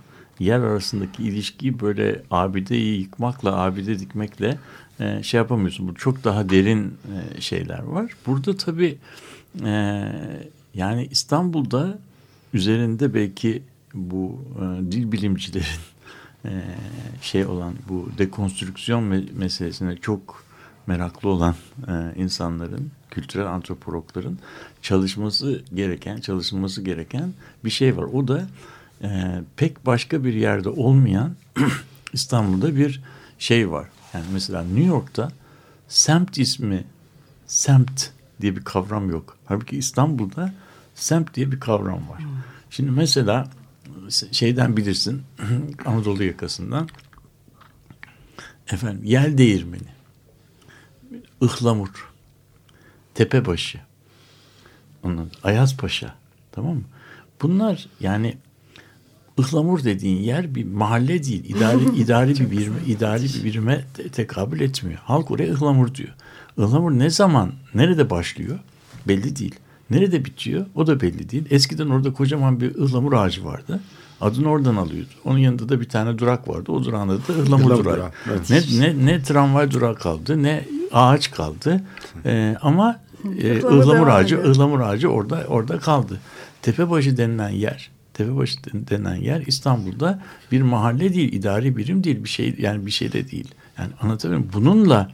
E: yer arasındaki ilişkiyi böyle abideyi yıkmakla, abide dikmekle e, şey yapamıyorsun. Bu çok daha derin e, şeyler var. Burada tabii e, yani İstanbul'da üzerinde belki bu e, dil bilimcilerin e, şey olan bu dekonstrüksiyon me meselesine çok meraklı olan e, insanların, kültürel antropologların çalışması gereken, çalışılması gereken bir şey var. O da e, pek başka bir yerde olmayan [clears throat] İstanbul'da bir şey var. Yani mesela New York'ta semt ismi, semt diye bir kavram yok. Halbuki İstanbul'da semt diye bir kavram var. Şimdi mesela şeyden bilirsin [clears throat] Anadolu yakasından efendim yel değirmeni Ihlamur Tepebaşı onun Ayazpaşa tamam mı? Bunlar yani Ihlamur dediğin yer bir mahalle değil. idari [laughs] idari bir birime, idari bir birime te tekabül etmiyor. Halk oraya ıhlamur diyor. Ihlamur ne zaman, nerede başlıyor? Belli değil. Nerede bitiyor? O da belli değil. Eskiden orada kocaman bir ıhlamur ağacı vardı. Adını oradan alıyordu. Onun yanında da bir tane durak vardı. O durağın adı da ıhlamur durağı. Durağı, evet. Ne, ne, ne tramvay durağı kaldı, ne ağaç kaldı. Ee, ama e, ıhlamur ağacı, ıhlamur ağacı orada orada kaldı. Tepebaşı denilen yer, Tepebaşı denilen yer İstanbul'da bir mahalle değil, idari birim değil, bir şey yani bir şey de değil. Yani anlatabiliyor muyum? Bununla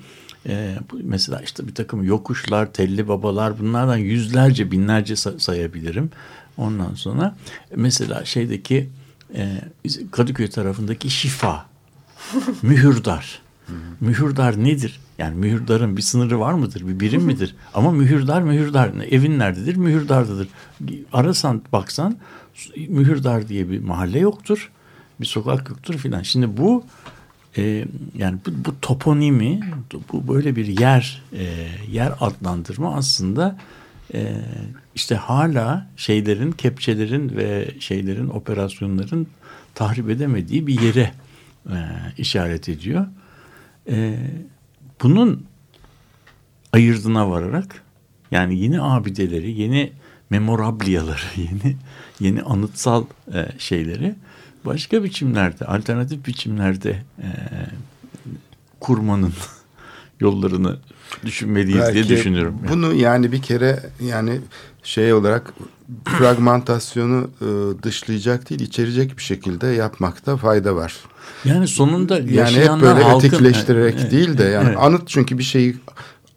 E: e, mesela işte bir takım yokuşlar, telli babalar bunlardan yüzlerce, binlerce sayabilirim. Ondan sonra mesela şeydeki e, Kadıköy tarafındaki şifa, [laughs] mühürdar. mühürdar nedir? Yani mühürdarın bir sınırı var mıdır? Bir birim midir? [laughs] Ama mühürdar mühürdar. Evin nerededir? Mühürdardadır. Arasan baksan mühürdar diye bir mahalle yoktur. Bir sokak yoktur filan. Şimdi bu e, yani bu, bu toponimi bu böyle bir yer e, yer adlandırma aslında e, işte hala şeylerin kepçelerin ve şeylerin operasyonların tahrip edemediği bir yere e, işaret ediyor. E, bunun ayırdına vararak yani yeni abideleri, yeni memorablyaları, [laughs] yeni yeni anıtsal e, şeyleri başka biçimlerde, alternatif biçimlerde e, kurmanın [laughs] yollarını düşünmeliyiz Belki diye düşünüyorum.
C: Bunu yani bir kere yani şey olarak fragmentasyonu e, dışlayacak değil, içerecek bir şekilde yapmakta fayda var.
E: Yani sonunda
C: yani hep böyle halkın, ötekileştirerek evet, değil de yani evet. anıt çünkü bir şeyi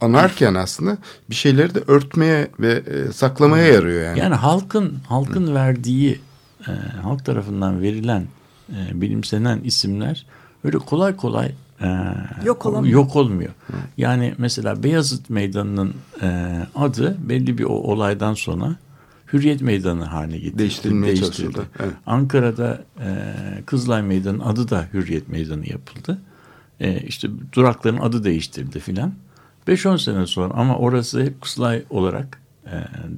C: anarken aslında bir şeyleri de örtmeye ve e, saklamaya yarıyor yani.
E: Yani halkın halkın Hı. verdiği e, halk tarafından verilen e, bilimsenen isimler öyle kolay kolay e,
D: yok, olamıyor.
E: yok olmuyor. Hı. Yani mesela Beyazıt Meydanı'nın e, adı belli bir o olaydan sonra Hürriyet Meydanı haline getirildi.
C: Değiştirilmeye çalışıldı.
E: Evet. Ankara'da e, Kızılay Meydanı adı da Hürriyet Meydanı yapıldı. E, işte durakların adı değiştirildi filan. 5-10 sene sonra ama orası hep Kızılay olarak e,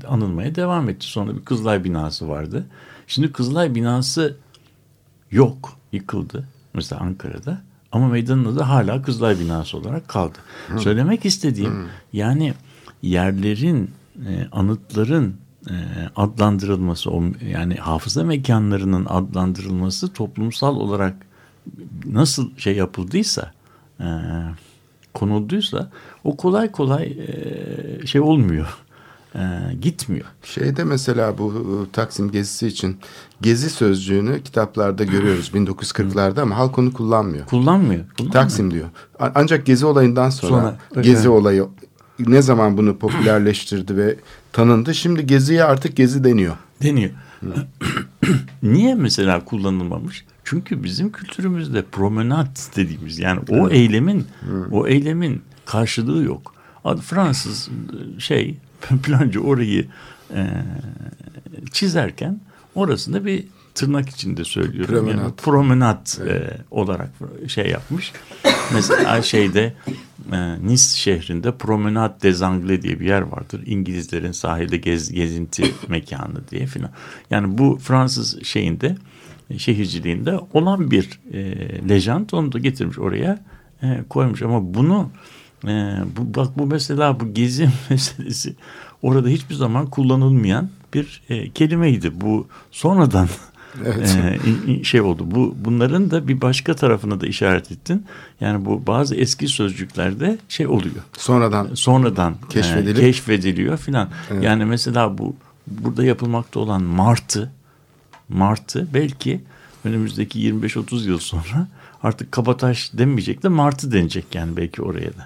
E: anılmaya devam etti. Sonra bir Kızılay binası vardı. Şimdi Kızılay binası yok, yıkıldı. Mesela Ankara'da. Ama meydanın adı hala Kızılay binası olarak kaldı. Hı. Söylemek istediğim Hı. yani yerlerin, e, anıtların e, adlandırılması, o, yani hafıza mekanlarının adlandırılması toplumsal olarak nasıl şey yapıldıysa, e, konulduysa o kolay kolay e, şey olmuyor. E, gitmiyor.
C: Şeyde mesela bu e, Taksim gezisi için gezi sözcüğünü kitaplarda görüyoruz [laughs] 1940'larda ama halk onu kullanmıyor.
E: Kullanmıyor.
C: kullanmıyor. Taksim diyor. Ancak gezi olayından sonra, sonra gezi evet. olayı ne zaman bunu popülerleştirdi ve tanındı. Şimdi geziye artık gezi deniyor.
E: Deniyor. [clears throat] Niye mesela kullanılmamış? Çünkü bizim kültürümüzde promenat dediğimiz yani o eylemin o eylemin karşılığı yok. Fransız şey [laughs] plancı orayı e, çizerken orasında bir tırnak içinde söylüyorum. Promenat. Yani promenat evet. e, olarak şey yapmış. Mesela şeyde e, Nice şehrinde Promenade des Anglais diye bir yer vardır. İngilizlerin sahilde gez, gezinti [laughs] mekanı diye filan. Yani bu Fransız şeyinde şehirciliğinde olan bir e, lejant onu da getirmiş oraya e, koymuş ama bunu e, bu, bak bu mesela bu gezi [laughs] meselesi orada hiçbir zaman kullanılmayan bir e, kelimeydi. Bu sonradan [laughs]
C: Evet.
E: e, şey oldu. Bu bunların da bir başka tarafına da işaret ettin. Yani bu bazı eski sözcüklerde şey oluyor.
C: Sonradan
E: Sonradan
C: Keşfedilip-
E: e, keşfediliyor filan.
C: Evet.
E: Yani mesela bu burada yapılmakta olan martı martı belki önümüzdeki 25-30 yıl sonra artık kabataş denmeyecek de martı denecek yani belki oraya da.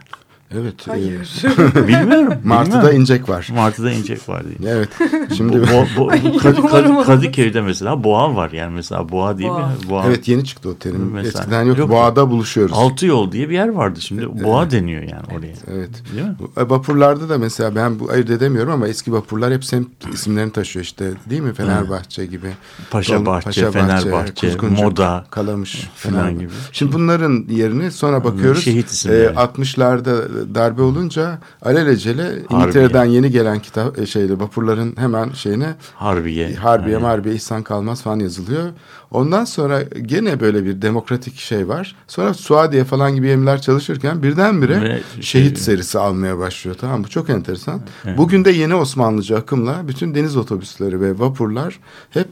C: Evet. e,
D: Hayır. [laughs]
E: Bilmiyorum.
C: Martı'da incek var.
E: Martı'da incek var diye.
C: Evet. Şimdi
E: bo, bo, [laughs]
D: Ay,
E: bu Kad-
D: umarım
E: Kad-
D: olmaz.
E: Kadıköy'de mesela boğa var yani mesela boğa diye
D: Boğa.
E: bir boğa.
C: evet yeni çıktı o terim.
E: Mesela.
C: Eskiden yok.
E: Yok.
C: Boğada buluşuyoruz.
E: Altı yol diye bir yer vardı şimdi boğa deniyor yani oraya.
C: Evet.
E: Değil mi?
C: E, Vapurlarda da mesela ben bu ayırt edemiyorum ama eski vapurlar hep semt isimlerini taşıyor işte değil mi? Fenerbahçe gibi.
E: Paşa Bahçe, Fenerbahçe,
C: Kuzguncu,
E: Moda
C: Kalamış falan
E: gibi.
C: Şimdi bunların yerini sonra bakıyoruz.
E: şehit isimleri.
C: e, 60'larda darbe olunca alelacele İngiltere'den yeni gelen kitap e, şeyde vapurların hemen şeyine
E: Harbiye.
C: Harbiye,
E: Yani
C: Marbiye, İhsan Kalmaz falan yazılıyor. Ondan sonra gene böyle bir demokratik şey var. Sonra Suadiye falan gibi gemiler çalışırken birdenbire
E: Ve
C: şehit
E: şey-
C: serisi almaya başlıyor. Tamam mı? Çok enteresan. Bugün de yeni Osmanlıca akımla bütün deniz otobüsleri ve vapurlar hep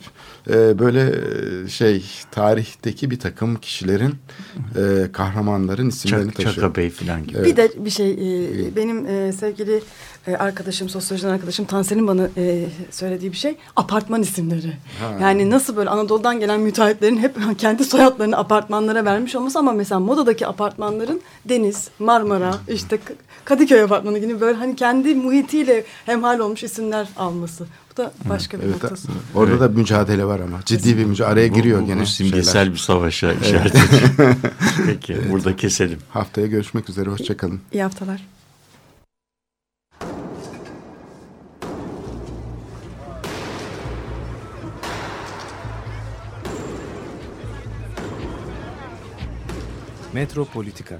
C: e, böyle şey tarihteki bir takım kişilerin e, kahramanların isimlerini
E: Çak,
C: taşıyor.
E: Çaka Bey filan gibi.
D: Bir de bir şey e, benim e, sevgili e, arkadaşım sosyolojiden arkadaşım Tanser'in bana e, söylediği bir şey apartman isimleri. Yani nasıl böyle Anadolu'dan gelen müteahhitlerin hep [laughs] kendi soyadlarını apartmanlara vermiş olması ama mesela modadaki apartmanların Deniz, Marmara, işte Kadıköy apartmanı gibi böyle hani kendi muhitiyle hemhal olmuş isimler alması. Bu da başka bir
C: Evet,
D: noktası.
C: orada da mücadele var ama ciddi bir mücadele araya giriyor
E: bu, bu,
C: gene
E: bu simgesel
C: şeyler.
E: bir savaşa işaret ediyor. [laughs] Peki burada keselim.
C: Haftaya görüşmek üzere hoşçakalın.
D: İyi haftalar.
G: Metropolitika